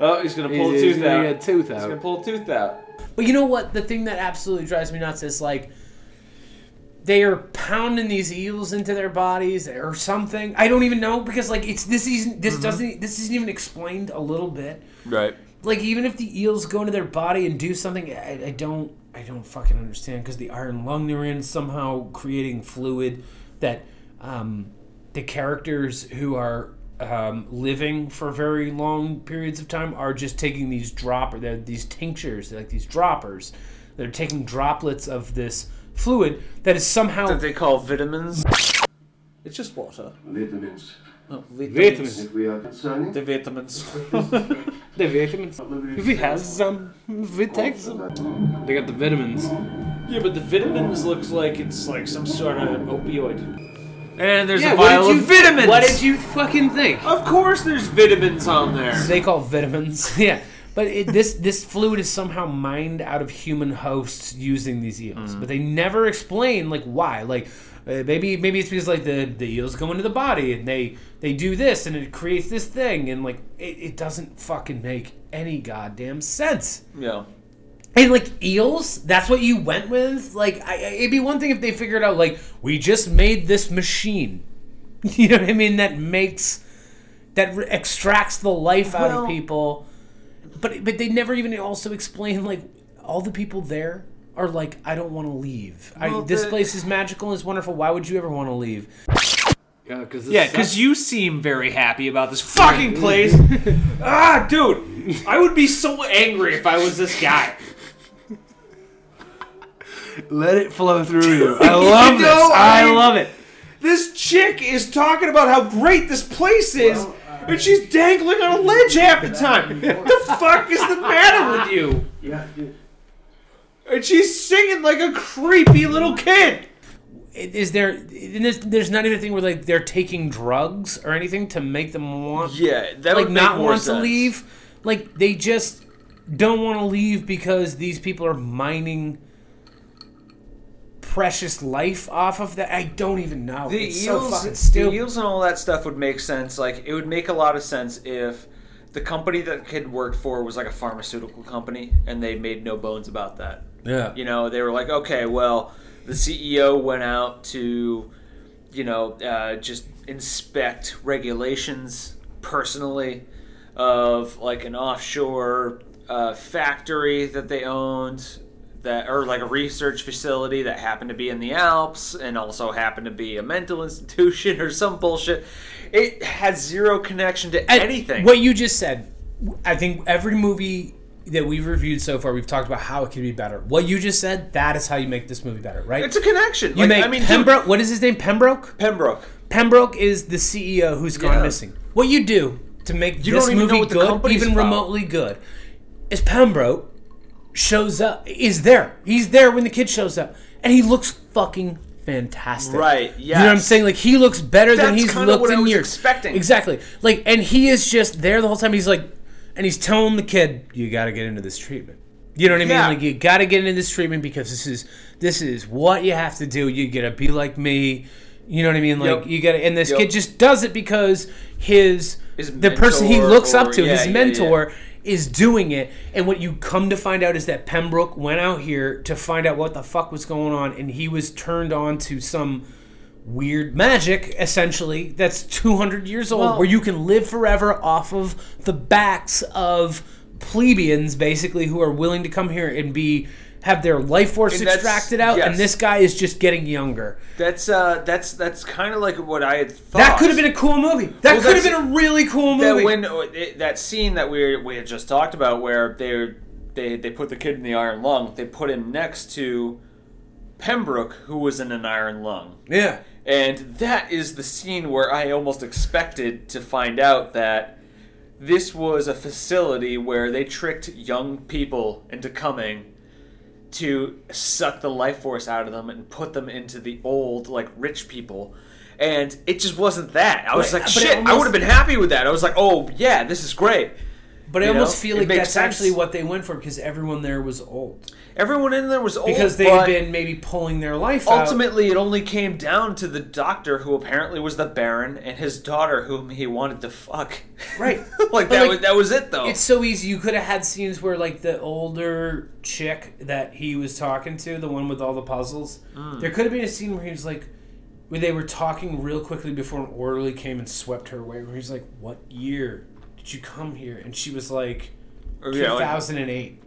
Oh, he's gonna pull a tooth he's out. gonna get a tooth He's gonna pull a tooth out. But you know what? The thing that absolutely drives me nuts is like they are pounding these eels into their bodies or something. I don't even know because like it's this isn't this doesn't this isn't even explained a little bit. right. Like even if the eels go into their body and do something, I, I don't I don't fucking understand because the iron lung they're in somehow creating fluid that um, the characters who are um, living for very long periods of time are just taking these drop they're these tinctures like these droppers they're taking droplets of this fluid that is somehow That they call vitamins. It's just water. Vitamins. Oh, Vitamins. If we are concerning, The vitamins. The vitamins. If he has some, if he takes. They got the vitamins. Yeah, but the vitamins looks like it's like some sort of opioid. And there's Yeah, a what vial did of vitamins. What did you fucking think? Of course, there's vitamins on there. They call vitamins. yeah. But it, this this fluid is somehow mined out of human hosts using these eels, but they never explain like why. Like uh, maybe maybe it's because like the, the eels go into the body and they they do this and it creates this thing and like it, it doesn't fucking make any goddamn sense. Yeah. And like eels, that's what you went with. Like, I, I- it'd be one thing if they figured out like we just made this machine. You know what I mean? That makes that re- extracts the life out Well- of people. But but they never even also explain like all the people there are like I don't want to leave. I, this the- place is magical and it's wonderful. Why would you ever want to leave? Yeah, because Yeah, because you seem very happy about this fucking place. ah, dude, I would be so angry if I was this guy. let it flow through you. I love You know, I mean- love it. This chick is talking about how great this place is, and she's dangling on a ledge half the time. What the fuck is the matter with you? Yeah, dude. And she's singing like a creepy little kid. Is there? and There's, there's not even a thing where like they're taking drugs or anything to make them want Yeah, that like would make not more want to leave. Like they just don't want to leave because these people are mining precious life off of that. I don't even know. The it's so eels, fucking the eels, and all that stuff would make sense. Like it would make a lot of sense if the company that kid worked for was like a pharmaceutical company, and they made no bones about that. yeah. You know, they were like, okay, well, the CEO went out to, you know, uh, just inspect regulations personally of like an offshore uh, factory that they owned. That, or like a research facility that happened to be in the Alps and also happened to be a mental institution or some bullshit. It has zero connection to And anything. What you just said, I think every movie that we've reviewed so far, we've talked about how it could be better. What you just said, that is how you make this movie better, right? it's a connection. you Like, make I mean, dude, Pembroke. what is his name? Pembroke. Pembroke. Pembroke is the CEO who's gone Yeah. missing. What you do to make You this even movie good, even about. remotely good, is Pembroke shows up, is there. He's there when the kid shows up, and he looks fucking fantastic. Right, Yeah. You know what I'm saying? Like he looks better than That's he's kinda looked what I in was years. expecting. Exactly. Like, and he is just there the whole time. He's like, and he's telling the kid, "You got to get into this treatment." You know what I Yeah. mean? Like you got to get into this treatment because this is this is what you have to do. You gotta be like me. You know what I mean? Like Yep. you gotta, and this Yep. kid just does it because his, His the person he looks up to, yeah, his yeah, mentor, is doing it. And what you come to find out is that Pembroke went out here to find out what the fuck was going on, and he was turned on to some weird magic, essentially, that's 200 years old, Well- where you can live forever off of the backs of plebeians, basically, who are willing to come here and be have their life force And extracted out, yes. and this guy is just getting younger. That's uh, that's that's kind of like what I had thought. That could have been a cool movie. That Well, could have been a really cool that movie. when it, that scene that we we had just talked about, where they they they put the kid in the iron lung. They put him next to Pembroke, who was in an iron lung. yeah. And that is the scene where I almost expected to find out that this was a facility where they tricked young people into coming to suck the life force out of them and put them into the old, like rich people. And it just wasn't that. I was like, shit, I would have been happy with that. I was like, oh, yeah, this is great. But I almost know, feel like that's sense. actually what they went for because everyone there was old. Everyone in there was old. Because they had been maybe pulling their life out. Ultimately, it only came down to the doctor, who apparently was the Baron, and his daughter, whom he wanted to fuck. Right. like But, that like, was that was it, though. It's so easy. You could have had scenes where, like, the older chick that he was talking to, the one with all the puzzles, Mm. there could have been a scene where he was like, where they were talking real quickly before an orderly came and swept her away. Where he's like, "What year did you come here?" And she was like, Or, yeah, like- 2008.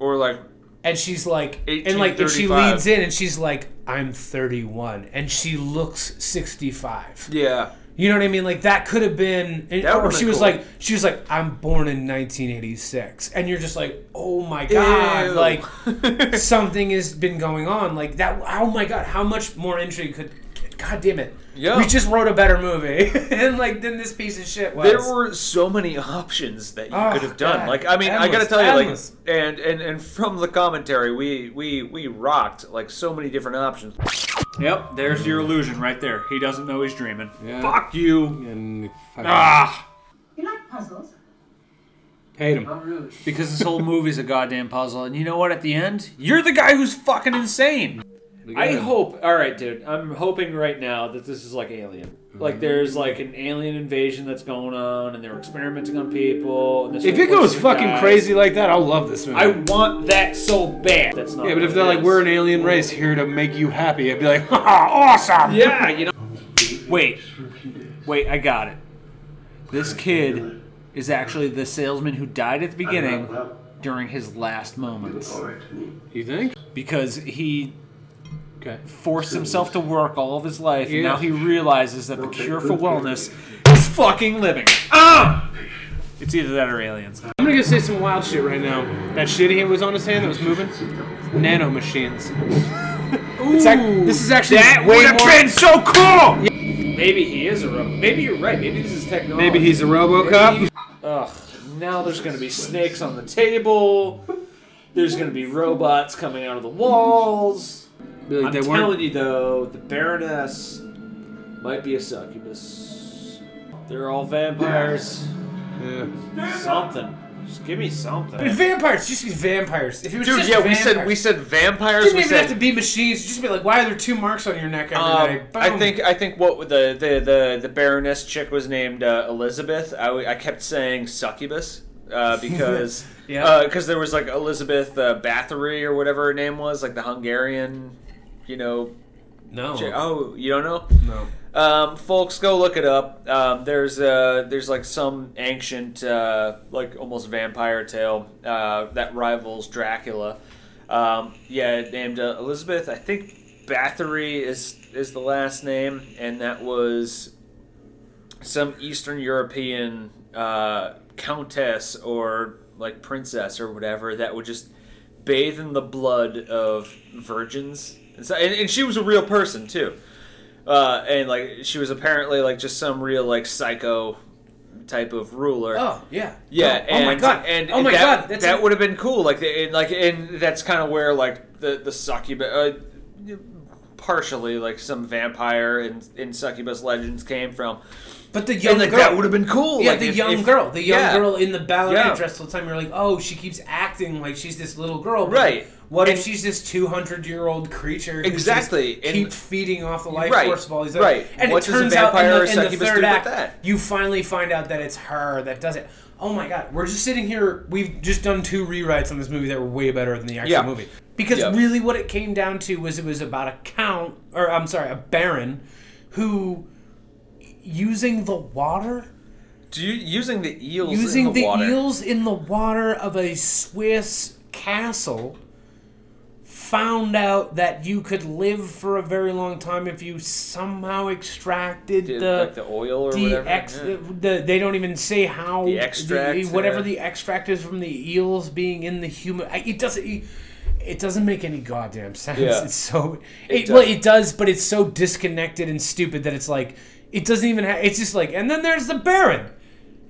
or like And she's like, and like, and she 1835. leads in, and she's like, "I'm 31," and she looks 65. yeah, You know what I mean? Like that could have been, or she been was cool. like, she was like, I'm born in 1986, and you're just like, oh my god, Ew. like something has been going on, like that. Oh my god, how much more intrigue could God damn it. Yeah. We just wrote a better movie. and like then this piece of shit was. There were so many options that you Oh, could have done. God. Like, I mean, I gotta Endless, tell you, endless. like, and, and and from the commentary, we we we rocked like so many different options. Yep, there's your illusion right there. He doesn't know he's dreaming. Yeah. Fuck you. and fucking Ah, You like puzzles? hate him. Not really. because this whole movie's a goddamn puzzle. And you know what? At the end, you're the guy who's fucking insane. I hope. All right, dude. I'm hoping right now that this is like Alien. Like there's mm-hmm. like an alien invasion that's going on, and they're experimenting on people. And this If it goes fucking guys- crazy like that, I'll love this movie. I want that so bad. That's not. yeah, but if they're it like, is. we're an alien race here to make you happy, I'd be like, awesome! Yeah, you know. Wait, wait, I got it. This kid is actually the salesman who died at the beginning during his last moments all right to me. You think? because he Okay. forced himself to work all of his life, and Yeah. now he realizes that the cure for wellness is fucking living. Ah! It's either that or aliens. I'm gonna go say some wild shit right now. That shit he was on his hand that was moving? Nano machines. It's ac- this is actually That way would have more- been so cool. Maybe he is a robot. Maybe you're right. Maybe this is technology. Maybe he's a RoboCop. Ugh. Now there's gonna be snakes on the table. There's gonna be robots coming out of the walls. Be like, I'm they telling weren't. you though, the Baroness might be a succubus. They're all vampires. Yeah. Something. Just give me something. Vampires, just be vampires. If it was Dude, just yeah, we said we said vampires. didn't We even have to be machines. Just be like, why are there two marks on your neck every Um, day? I think I think what the the the, the Baroness chick was named uh, Elizabeth. I, w- I kept saying succubus uh, because Yeah. because there was like Elizabeth uh, Bathory or whatever her name was, like the Hungarian, you know. no, Oh, you don't know? no. Um, folks, go look it up. Um, there's uh, there's like some ancient, uh, like almost vampire tale uh, that rivals Dracula. Um, yeah, named uh, Elizabeth. I think Bathory is is the last name, and that was some Eastern European uh, countess or like princess or whatever that would just bathe in the blood of virgins. And, so, and, and she was a real person too. Uh, and like she was apparently like just some real like psycho type of ruler. Oh yeah, Yeah, Oh, oh my god. and oh my that, god. That's that a- would have been cool. Like, and, like, and that's kind of where like the the succubus, uh, partially like some vampire and, and succubus legends came from. But the young like girl. that would have been cool. Yeah, like, the if- young if- girl, the young yeah. girl in the ballerina Yeah. dress all the time. You're like, oh, she keeps acting like she's this little girl. But Right. What And- if she's this 200 year old creature? who Exactly. keeps feeding off the life Right. force of all these. Right. And What it turns out in the, in the third act, you finally find out that it's her that does it. Oh my god, we're just sitting here. We've just done two rewrites on this movie that were way better than the actual Yeah. movie. Because Yeah. really, what it came down to was it was about a count, or I'm sorry, a baron, who using the water Do you, using the eels using in the, the, water. eels in the water of a Swiss castle found out that you could live for a very long time if you somehow extracted Did, the like the oil or the whatever. ex Yeah. the, they don't even say how The extract, whatever yeah. the extract is from the eels being in the human it doesn't it doesn't make any goddamn sense Yeah. it's so It it, well it does but it's so disconnected and stupid that it's like it doesn't even have it's just like and then there's the baron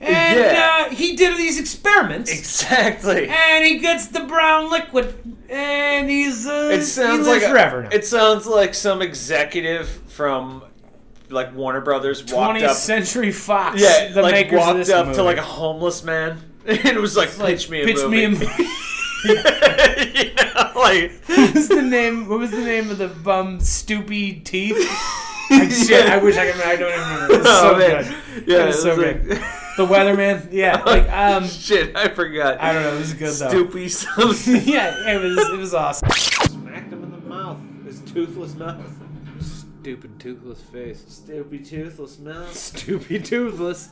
and Yeah. uh, he did these experiments Exactly. and he gets the brown liquid and he's uh, It sounds like forever now. It sounds like some executive from like Warner Brothers walked 20th up. Century Fox Yeah, the like makers walked up movie. to like a homeless man and was like, Like, "Pitch me a pitch movie." me a movie. you know, like what was the name? What was the name of the bum? Stoopy teeth. Like, shit, I wish I could. I don't even remember. It was Oh, so man. good. Yeah, it was it so was good. The Weatherman. Yeah, like um, shit, I forgot. I don't know. It was good though. Stoopy something. yeah, it was. It was awesome. Smacked him in the mouth. His toothless mouth. Stupid toothless face. Stupid toothless mouth. Stupid toothless.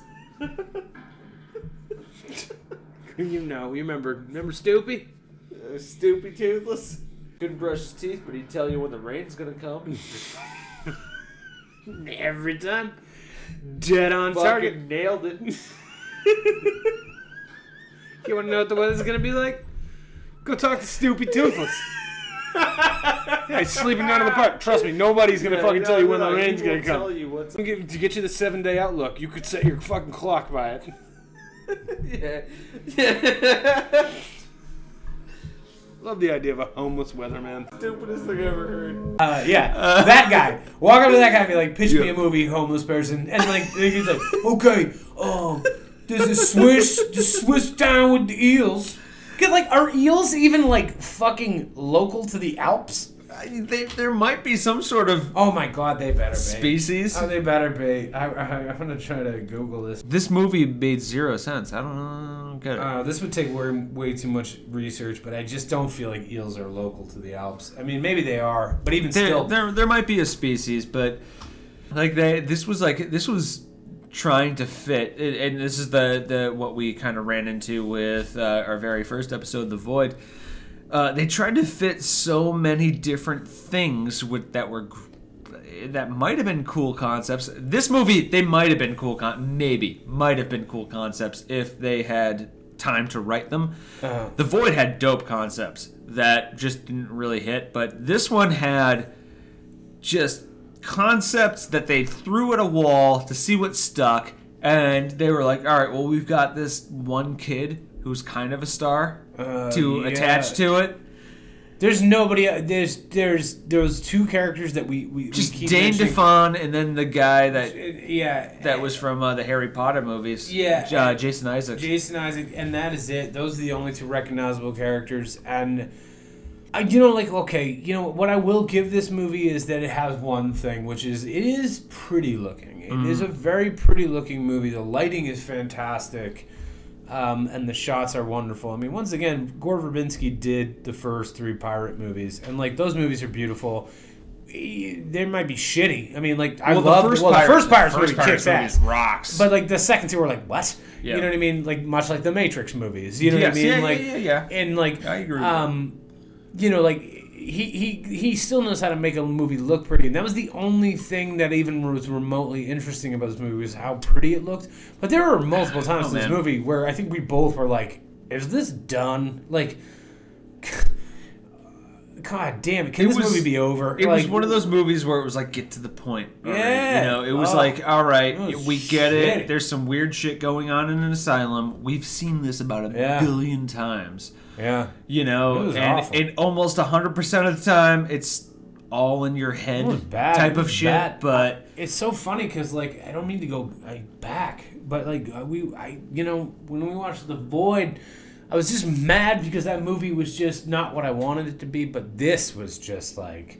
you know, you remember? Remember Stoopy? Uh, stupid toothless. Couldn't brush his teeth, but he'd tell you when the rain's gonna come. Every time. Dead on target. Fucking nailed it. You want to know what the weather's gonna be like? Go talk to Stoopy Toothless. Yeah, he's sleeping down in the park. Trust me, nobody's gonna fucking tell you when the rain's gonna come. Tell you what's To get, to get you the seven day outlook, you could set your fucking clock by it. yeah. Love the idea of a homeless weatherman. Stupidest thing I ever heard. Uh, yeah, that guy. Walk up to that guy and be like, pitch me a movie, homeless person. And like, he's like, okay, um, does the Swiss, the Swiss down with the eels? Cause like, are eels even like fucking local to the Alps? I, they, there might be some sort of Oh my god, they better be. species. Oh, they better be. I, I, I'm gonna try to Google this. This movie made zero sense. I don't know. I don't get it. Uh, this would take way, way too much research, but I just don't feel like eels are local to the Alps. I mean, maybe they are, but even there, still, there, there might be a species, but like they, this was like this was trying to fit, and and this is the the what we kind of ran into with uh, our very first episode, The Void. Uh, they tried to fit so many different things with that were that might have been cool concepts. This movie, they might have been cool, con- maybe might have been cool concepts if they had time to write them. Uh-huh. The Void had dope concepts that just didn't really hit, but this one had just concepts that they threw at a wall to see what stuck, and they were like, "All right, well, we've got this one kid who's kind of a star Uh, to yeah. attach to it." There's nobody. uh, There's there's those two characters that we we Just we keep Dane. DeHaan, and then the guy that Yeah, that was from uh, the Harry Potter movies. Yeah. uh, Jason Isaacs. Jason Isaac, and that is it. Those are the only two recognizable characters, and I, you know, like okay, you know what I will give this movie is that it has one thing, which is it is pretty looking. It is Mm-hmm. a very pretty looking movie. The lighting is fantastic. Um, and the shots are wonderful. I mean, once again, Gore Verbinski did the first three pirate movies, and like those movies are beautiful. They might be shitty. I mean, like I well, love the first well, the first Pirates movie kicks ass. rocks. But like the second two were like what? Yeah. You know what I mean? Like much like the Matrix movies. You know Yes, what I mean? yeah, like yeah, yeah, yeah. and like I agree um, you know, like he he he still knows how to make a movie look pretty, and that was the only thing that even was remotely interesting about this movie was how pretty it looked. But there were multiple oh, times Oh, in this man. movie where I think we both were like, "Is this done?" Like. God damn it! Can It this was- movie be over? It was one of those movies where it was like, get to the point. Yeah. You know, it was Oh. like, all right, was we get it. There's some weird shit going on in an asylum. We've seen this about a Yeah. billion times. Yeah, You know, It and, awful. and almost 100% of the time, it's all in your head type of shit. bad. But it's so funny because like I don't mean to go like, back, but like uh, we, I you know when we watched The Void, I was just mad because that movie was just not what I wanted it to be. But this was just like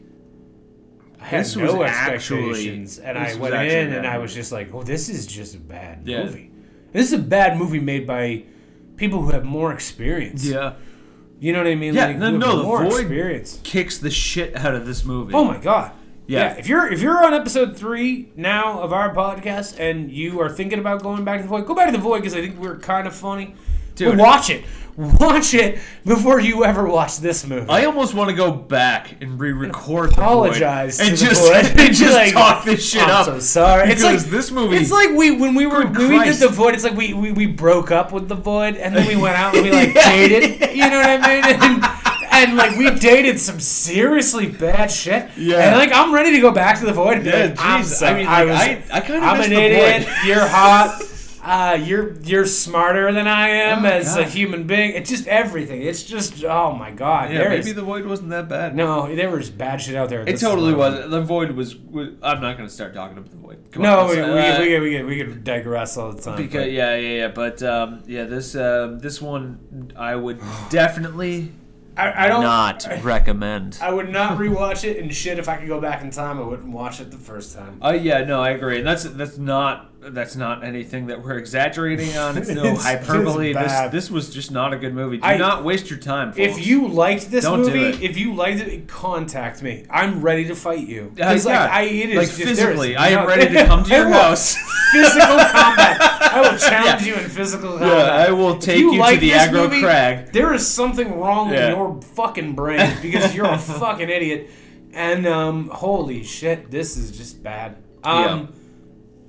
I had This no was actually- expectations, and I went in and I was just like, oh, this is just a bad Yeah. movie. This is a bad movie made by people who have more experience. yeah, you know what I mean? Yeah, like, no, no, The more Void- experience. kicks the shit out of this movie. Oh my god. Yeah. If you're if you're on episode three now of our podcast and you are thinking about going back to the void, go back to the void because I think we're kind of funny. Dude. Watch it. Watch it before you ever watch this movie. I almost want to go back and re-record the Void apologize and to the just void. and just Like, talk this shit I'm up. so sorry. It's like this movie. It's like we when we were when we did the void. It's like we, we we broke up with the void and then we went out and we like Yeah. dated. You know what I mean? And, and like we dated some seriously bad shit. Yeah. And like I'm ready to go back to the void. And Yeah, like, I'm jeez. I mean, I like, was. I- I kinda I'm miss an the idiot. Void. You're hot. Uh, you're you're smarter than I am Oh, as a human being. It's just everything. It's just oh my god. yeah, maybe is- the void wasn't that bad. no, there was bad shit out there. It totally was. The void was. was I'm not going to start talking about the void. Come No, on, we, we, uh, we, we, could, we could digress all the time. because but- yeah, yeah, yeah. But um, yeah, this um, this one I would definitely I, I don't. not I, recommend. I would not rewatch it, and shit, if I could go back in time, I wouldn't watch it the first time. Oh yeah, no, I agree. And that's that's not that's not anything that we're exaggerating on. It's no It's hyperbole. just This this was just not a good movie. Do I- not waste your time. Folks. If you liked this Don't movie, if you liked it, contact me. I'm ready to fight you. Uh, 'Cause, yeah, like, I, it is like just, physically, is I am no- ready to come to your house. Physical combat. I will challenge you in physical combat. Yeah, I will take you, like to the aggro movie, crag. There is something wrong with your fucking brain because you're a fucking idiot. And um, holy shit, this is just bad. Um,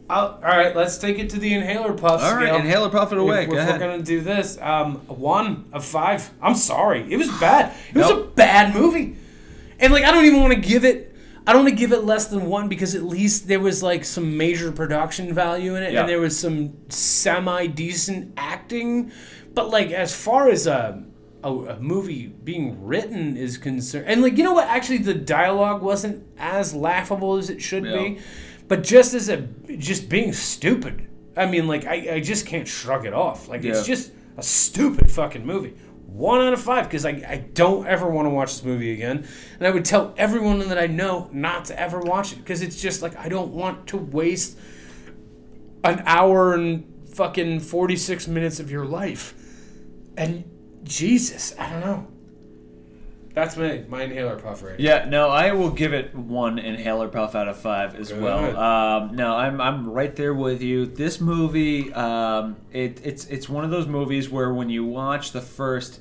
I'll- all right, let's take it to the inhaler puff All right, scale. inhaler puff it away. if Go we're gonna do this, um, one of five. I'm sorry, it was bad. It was a bad movie. And like I don't even want to give it I don't want to give it less than one because at least there was like some major production value in it Yeah. and there was some semi decent acting. But like as far as a, a a movie being written is concerned, and like you know what, actually the dialogue wasn't as laughable as it should Yeah. be, but just as a just being stupid. I mean, like I, I just can't shrug it off. Like it's just a stupid fucking movie. One out of five because I, I don't ever want to watch this movie again, and I would tell everyone that I know not to ever watch it because it's just like I don't want to waste an hour and fucking forty six minutes of your life. And Jesus, I don't know. That's my my inhaler puff rating. Yeah, no, I will give it one inhaler puff out of five as Good. well. Um, no, I'm I'm right there with you. This movie, um, it, it's it's one of those movies where when you watch the first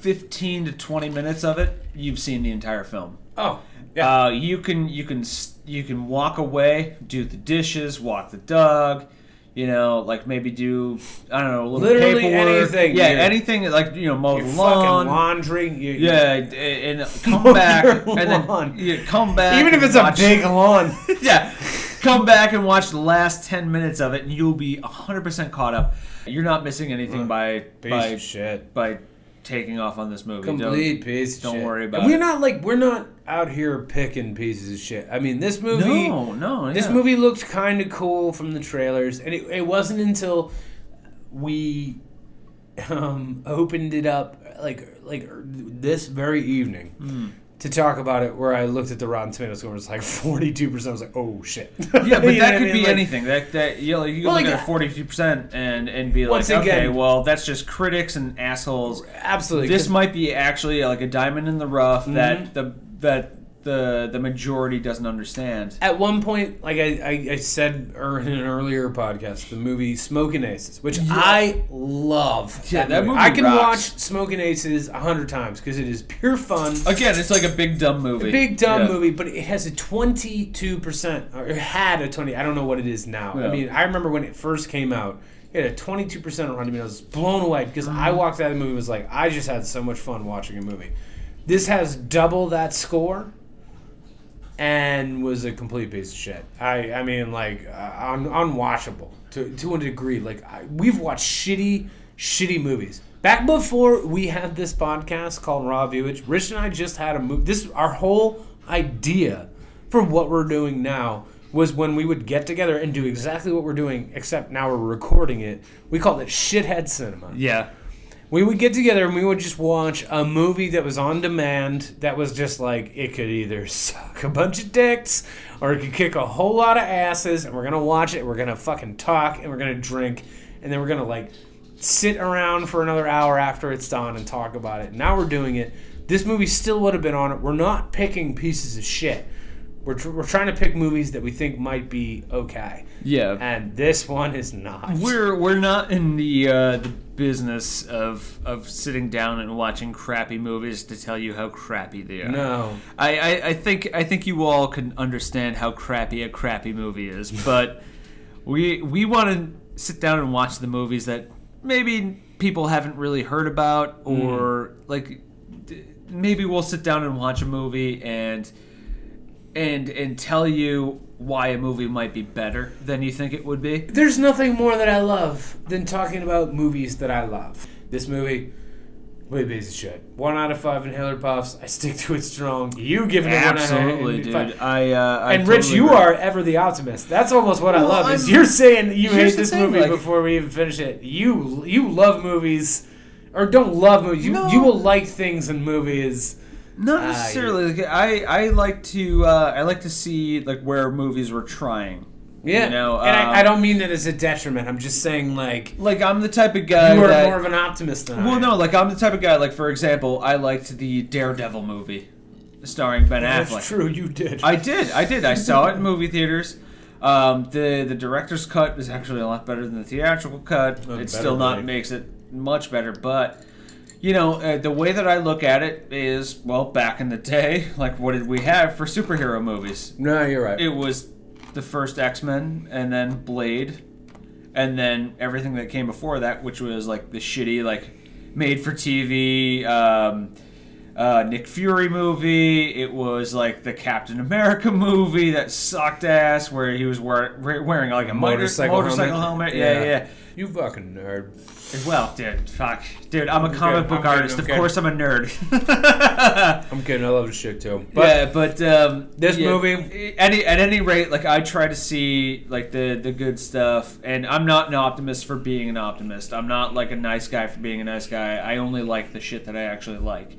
fifteen to twenty minutes of it, you've seen the entire film. Oh, yeah. Uh, you can you can you can walk away, do the dishes, walk the dog, you know, like maybe do I don't know, a little Literally paperwork. anything, Yeah, dude. anything like you know, mow the lawn. laundry. You, Yeah, and and come back, and lawn. then you come back. Even if it's a big lawn. yeah, come back and watch the last ten minutes of it, and you'll be hundred percent caught up. You're not missing anything by Piece by of shit. by taking off on this movie. Don't- Complete piece don't shit. worry about and we're it. not like we're not out here picking pieces of shit. I mean, this movie. No, no, This yeah. movie looked kind of cool from the trailers, and it, it wasn't until we um, opened it up like like this very evening Hmm. To talk about it, where I looked at the Rotten Tomatoes score, it was like forty two percent. I was like, oh shit. Yeah, but that what I could mean? be Like, anything. That that you know, you Well, look like, at forty two percent and and be like, Once okay, well, that's just critics and assholes. Absolutely. This might be actually like a diamond in the rough Mm-hmm. that the that the the majority doesn't understand. at one point, like I, I, I said er, in an earlier podcast, the movie Smoking Aces, which I love. Yeah, that movie I can rocks. watch Smoking Aces a hundred times because it is pure fun. Again, it's like a big dumb movie. Big dumb Yeah. movie, but it has a twenty-two percent, or it had a twenty. I don't know what it is now. I mean, I remember when it first came out, it had a twenty-two percent on Rotten Tomatoes. I was blown away because I Mm-hmm. walked out of the movie and was like, I just had so much fun watching a movie. This has double that score, and was a complete piece of shit. I, I mean, like uh, un, unwatchable to to a degree. Like I, we've watched shitty, shitty movies. Back before we had this podcast called Raw Viewage, Rich and I just had a movie. This our whole idea for what we're doing now was when we would get together and do exactly what we're doing, except now we're recording it. We called it shithead cinema Yeah. We would get together and we would just watch a movie that was on demand that was just like it could either suck a bunch of dicks or it could kick a whole lot of asses and we're gonna watch it we're gonna fucking talk and we're gonna drink and then we're gonna like sit around for another hour after it's done and talk about it. Now we're doing it. This movie still would have been on it. We're not picking pieces of shit we're, tr- we're trying to pick movies that we think might be okay Yeah. and this one is not We're we're not in the uh, the business of of sitting down and watching crappy movies to tell you how crappy they are. no I, I, I think I think you all can understand how crappy a crappy movie is, but we we want to sit down and watch the movies that maybe people haven't really heard about, or like d- maybe we'll sit down and watch a movie and and and tell you why a movie might be better than you think it would be. There's nothing more that I love than talking about movies that I love. This movie, way piece of shit. One out of five inhaler puffs. I stick to it strong. You giving it one out of Absolutely, dude. five. I uh, I And Rich, totally you agree. are ever the optimist. That's almost what I love. Is I'm- you're saying you hate this thing, movie like- before we even finish it. You you love movies, or don't love movies. You No. you will like things in movies. Not Ah, necessarily. Like, I I like to uh, I like to see like where movies were trying. Yeah, You know, and um, I, I don't mean that as a detriment. I'm just saying like Like I'm the type of guy you are that. more of an optimist than I well, no, like I'm the type of guy. Like for example, I liked the Daredevil movie, starring Ben That's Affleck. true. You did. I did, I did. I saw it in movie theaters. Um, the the director's cut is actually a lot better than the theatrical cut. It still not right? makes it much better, but you know uh, the way that I look at it is well, back in the day, like what did we have for superhero movies? no, you're right. It was the first X Men, and then Blade, and then everything that came before that, which was like the shitty like made for TV. Um, uh, Nick Fury movie. It was like the Captain America movie that sucked ass, where he was wear, wearing like a motorcycle, Motorcycle helmet? helmet. Yeah, Yeah. yeah. You fucking nerd. Well, dude, fuck, dude. I'm a comic I'm book good, artist. I'm of good. course, I'm a nerd. I'm kidding. I love this shit too. But yeah, but um, This yeah, movie- any at any rate, like I try to see like the the good stuff, and I'm not an optimist for being an optimist. I'm not like a nice guy for being a nice guy. I only like the shit that I actually like.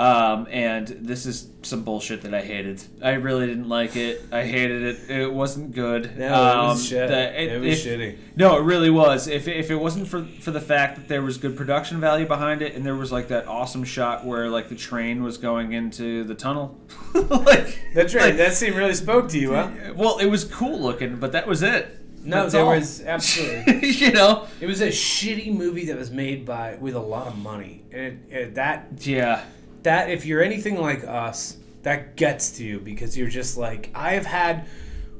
Um, and this is some bullshit that I hated. I really didn't like it. I hated it. It wasn't good. No, it was Um, shit. the- It was if- shitty. No, it really was. If, if it wasn't for for the fact that there was good production value behind it, and there was like that awesome shot where like the train was going into the tunnel, like that's right. like- that scene really spoke to you, huh? well, it was cool looking, but that was it. No, That's there all. was absolutely. you know. It was a shitty movie that was made by with a lot of money, and it, it, that Yeah. That if you're anything like us, that gets to you because you're just like I have had.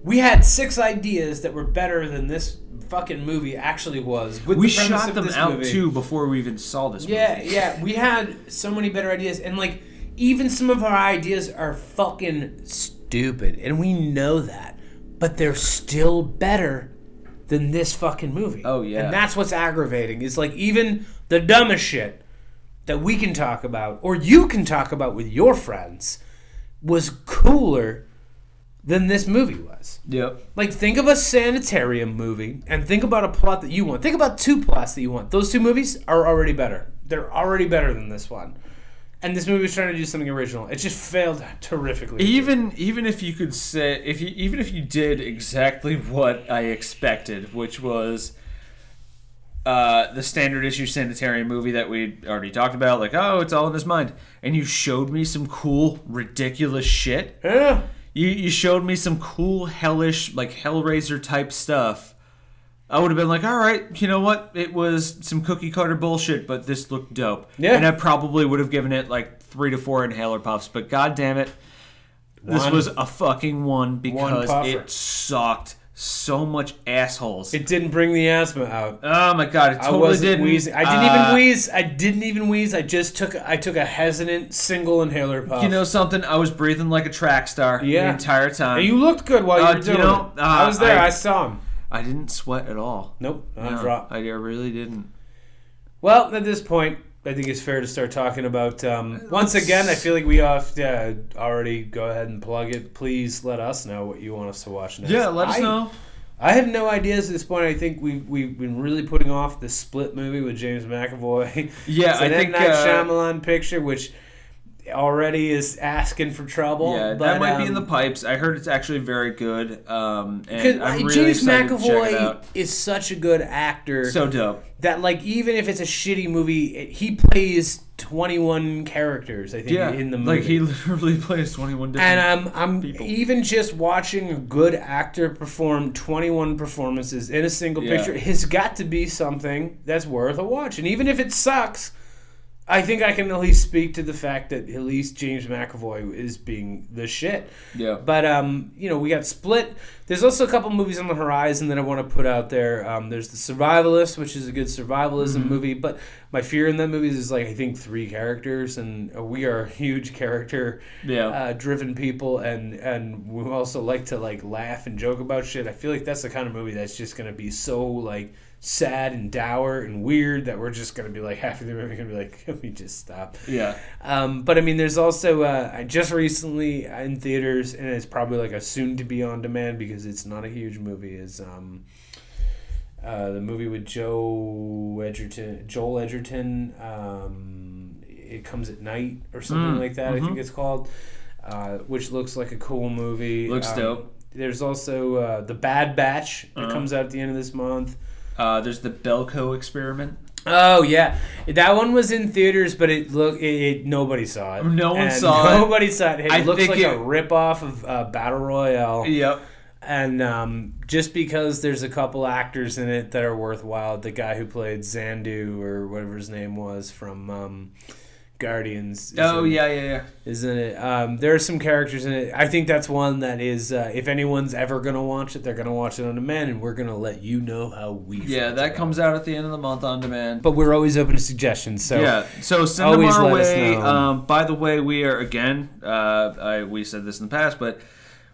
We had six ideas that were better than this fucking movie actually was. We the shot them out movie. too before we even saw this Yeah, movie. yeah. We had so many better ideas, and like even some of our ideas are fucking stupid, and we know that, but they're still better than this fucking movie. Oh, yeah. and that's what's aggravating. Is like even the dumbest shit that we can talk about, or you can talk about with your friends, was cooler than this movie was. Yep. Like, think of a sanitarium movie and think about a plot that you want. Think about two plots that you want. Those two movies are already better. They're already better than this one. And this movie was trying to do something original. It just failed terrifically. Even even if you could say if you even if you did exactly what I expected, which was uh, the standard issue sanitarium movie that we already talked about, like oh, it's all in his mind, and you showed me some cool, ridiculous shit. Yeah. You you showed me some cool, hellish, like Hellraiser type stuff. I would have been like, all right, you know what? It was some cookie cutter bullshit, but this looked dope. Yeah. And I probably would have given it like three to four inhaler puffs, but god damn it, this was a fucking one because puffer. it sucked so much assholes. It didn't bring the asthma out. oh my god, it I totally wasn't didn't. wheezing. I didn't Uh, even wheeze. I didn't even wheeze. I just took. I took a hesitant single inhaler puff. You know something? I was breathing like a track star Yeah. the entire time. And you looked good while you Uh, were you doing know, it. uh, I was there. I, I- saw him. I didn't sweat at all. Nope. Not No, a drop. I I really didn't. Well, at this point, I think it's fair to start talking about. Um, once again, I feel like we have to already go ahead and plug it. Please let us know what you want us to watch next. Yeah, let us I- know. I have no ideas at this point. I think we've we've been really putting off the Split movie with James McAvoy. Yeah, I think. Night uh, Shyamalan picture, which already is asking for trouble. Yeah, but, that might be in um, the pipes. I heard it's actually very good. Um, and I'm really James excited to check it McAvoy is such a good actor So dope. that, like, even if it's a shitty movie, it, he plays twenty one characters. I think Yeah, in the movie. like he literally plays 21 different. and um, I'm people. even just watching a good actor perform 21 performances in a single Yeah. picture has got to be something that's worth a watch. And even if it sucks, I think I can at least speak to the fact that at least James McAvoy is being the shit. yeah. But um, you know, we got Split. There's also a couple movies on the horizon that I want to put out there. Um, there's The Survivalist, which is a good survivalism Mm-hmm. movie. But my fear in that movie is like I think three characters, and uh, we are huge character Yeah. uh, driven people, and and we also like to like laugh and joke about shit. I feel like that's the kind of movie that's just gonna be so like sad and dour and weird that we're just gonna be like half of the movie gonna be like, can we just stop? yeah. Um, but I mean, there's also uh, I just recently in theaters, and it's probably like a soon to be on demand because it's not a huge movie. Is um, uh, the movie with Joe Edgerton, Joel Edgerton. Um, it comes at night or something Mm, like that. I think it's called, uh, which looks like a cool movie. Looks Um, dope. There's also uh, the Bad Batch that Uh-huh. comes out at the end of this month. Uh, there's the Belko experiment. Oh yeah, that one was in theaters, but it look it, it nobody saw it. No one And saw it. Nobody saw it. It I looks like a it- rip off of uh, Battle Royale, Yep. and um, just because there's a couple actors in it that are worthwhile, the guy who played Zandu or whatever his name was from um, Guardians. Oh yeah, yeah, yeah. isn't it? Um, there are some characters in it. I think that's one that is. Uh, if anyone's ever gonna watch it, they're gonna watch it on demand, and we're gonna let you know how we. Yeah, that comes it. out at the end of the month on demand. But we're always open to suggestions. So yeah, so send them our way. Um, by the way, we are again. Uh, I, we said this in the past, but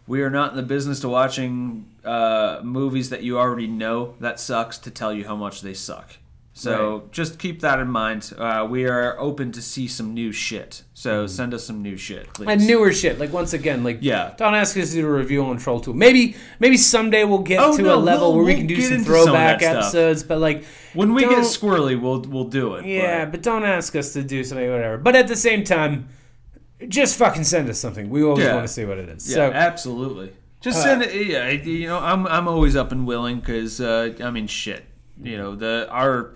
we are not in the business to watching uh, movies that you already know that sucks to tell you how much they suck. So just keep that in mind. Uh, we are open to see some new shit. So send us some new shit, please. and newer shit. Like once again, like Yeah. Don't ask us to do a review on Troll Two. Maybe maybe someday we'll get Oh, to no, a level we'll- where we can do some into some throwback episodes. But like when we get squirrely, we'll we'll do it. Yeah, but- but don't ask us to do something, whatever. But at the same time, just fucking send us something. We always Yeah. want to see what it is. Yeah, so absolutely. Just send it. Yeah, you know, I'm I'm always up and willing because uh, I mean, shit. You know, the our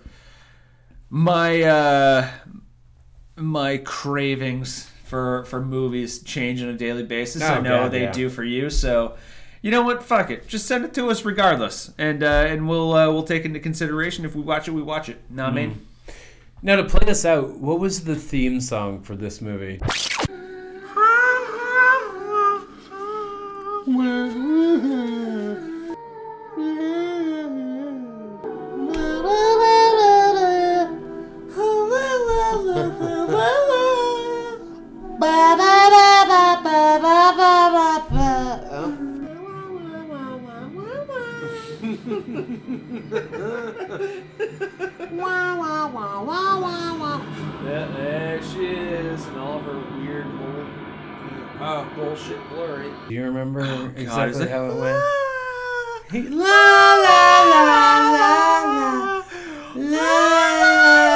my uh, my cravings for for movies change on a daily basis. I Oh, know God, they yeah. do for you. So, you know what? Fuck it. Just send it to us regardless, and uh, and we'll uh, we'll take into consideration if we watch it, we watch it. Know what I mean? now to play this out, what was the theme song for this movie? Yeah, there she is, and all of her weird old uh, bullshit blurry. Do you remember is exactly it- how it went? He- la la la la la la. Oh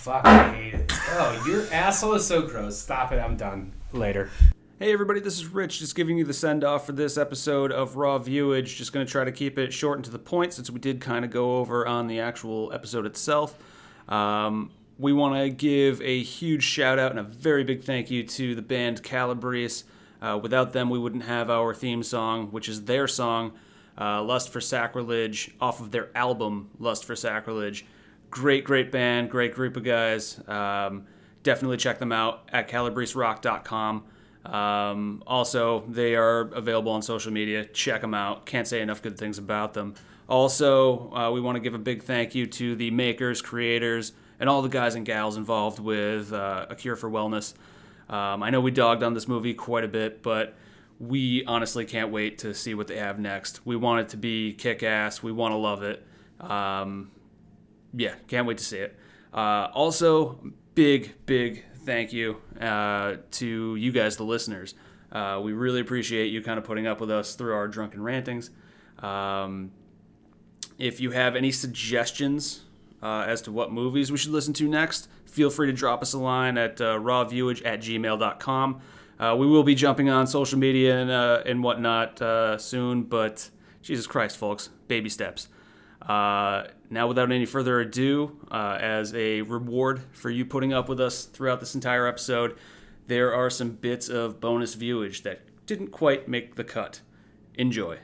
fuck! I hate it. Oh, your asshole is so gross. Stop it. I'm done. Later. Hey everybody, this is Rich, just giving you the send off for this episode of Raw Viewage. Just going to try to keep it short and to the point since we did kind of go over on the actual episode itself. Um, we want to give a huge shout out and a very big thank you to the band Calabrese. Uh, without them, we wouldn't have our theme song, which is their song, uh, Lust for Sacrilege, off of their album, Lust for Sacrilege. Great, great band, great group of guys. Um, definitely check them out at calabreserock.com. Um, also, they are available on social media. Check them out. Can't say enough good things about them. Also, uh, we want to give a big thank you to the makers, creators, and all the guys and gals involved with uh, A Cure for Wellness. Um, I know we dogged on this movie quite a bit, but we honestly can't wait to see what they have next. We want it to be kick ass. We want to love it. Um, yeah, can't wait to see it. Uh, also, big, big thank you uh, to you guys, the listeners. Uh, we really appreciate you kind of putting up with us through our drunken rantings. Um, if you have any suggestions uh, as to what movies we should listen to next, feel free to drop us a line at uh, rawviewage at gmail.com. Uh, we will be jumping on social media and, uh, and whatnot soon, but Jesus Christ, folks, baby steps. Now, without any further ado, uh, as a reward for you putting up with us throughout this entire episode, there are some bits of bonus viewage that didn't quite make the cut. Enjoy.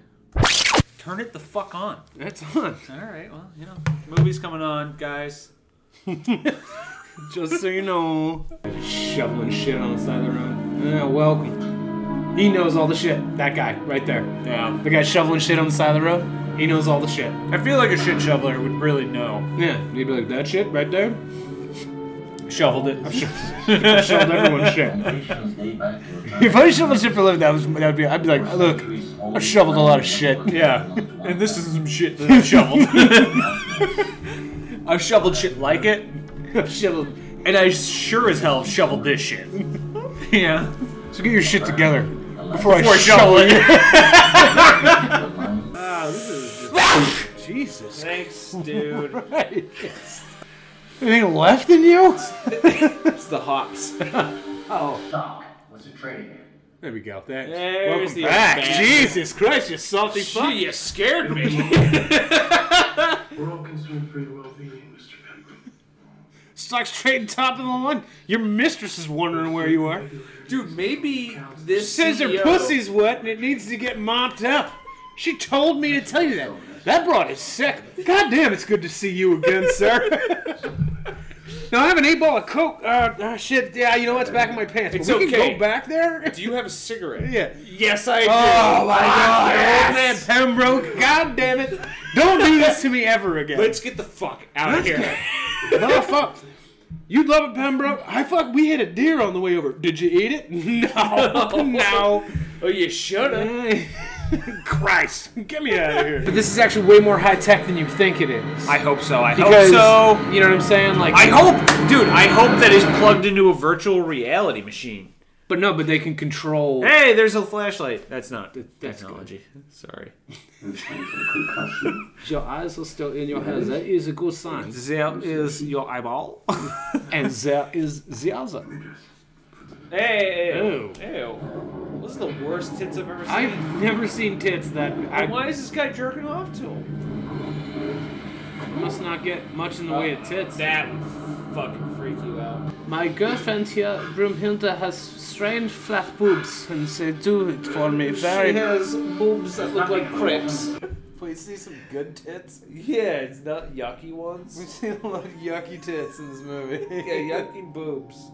Turn it the fuck on. It's on. All right, well, you know, movie's coming on, guys. Just so you know. Shoveling shit on the side of the road. Yeah, welcome. He knows all the shit. That guy, right there. Yeah. The guy shoveling shit on the side of the road. He knows all the shit. I feel like a shit shoveler would really know. Yeah, he'd be like, that shit right there? Shoveled it. I've shoveled everyone's shit. Nations date back If I shoveled shit for a living, that, was, that would be, I'd be like, look, I've shoveled a lot of shit. Yeah. And this is some shit that I've shoveled. I've shoveled shit like it, I've shoveled. and I sure as hell shoveled this shit. yeah. So get your shit together before I Before I shovel shovel it. Land. Jesus. Thanks, dude. Anything left in you? It's the hops. Oh. Doc, what's it trading in? There we go. Thanks. There's Welcome the back. bastard. Jesus Christ, you salty fuck. You scared me. We're all concerned for your well-being, Mr. Pembroke. Stock's trading top of the line. Your mistress is wondering where you are. Dude, maybe this Says her pussy's wet and it needs to get mopped up. She told me to tell you that. That broad is sick. God damn, it's good to see you again, sir. No, I have an eight ball of coke. Uh, uh, shit. Yeah, you know what's back in my pants. It's but we okay. can go back there. Do you have a cigarette? yeah. Yes, I do. Oh my god, yes. old man Pembroke. God damn it! Don't do this to me ever again. Let's get the fuck out of here. oh fuck. You'd love it, Pembroke. I fuck. We hit a deer on the way over. Did you eat it? No, no. Oh, you should have. Christ, get me out of here. But this is actually way more high tech than you think it is. I hope so. I because hope so. you know what I'm saying? Like, I hope, dude. I hope that is plugged into a virtual reality machine. but no, but they can control. Hey, there's a flashlight. That's not technology. Sorry. This thing's a concussion. Your eyes are still in your head. That is a good sign. There is your eyeball. and there is the other. hey, Ew. ew. This is the worst tits I've ever seen. I've never seen tits that I Why is this guy jerking off to him? must not get much in the way of uh, tits. That would fucking freak you out. My girlfriend here, Brumhilda, has strange flat boobs, and they do it for me very. She has boobs that look like crepes. Please see some good tits. Yeah, it's not yucky ones. We've ones. seen a lot of yucky tits in this movie. Yeah, yucky boobs.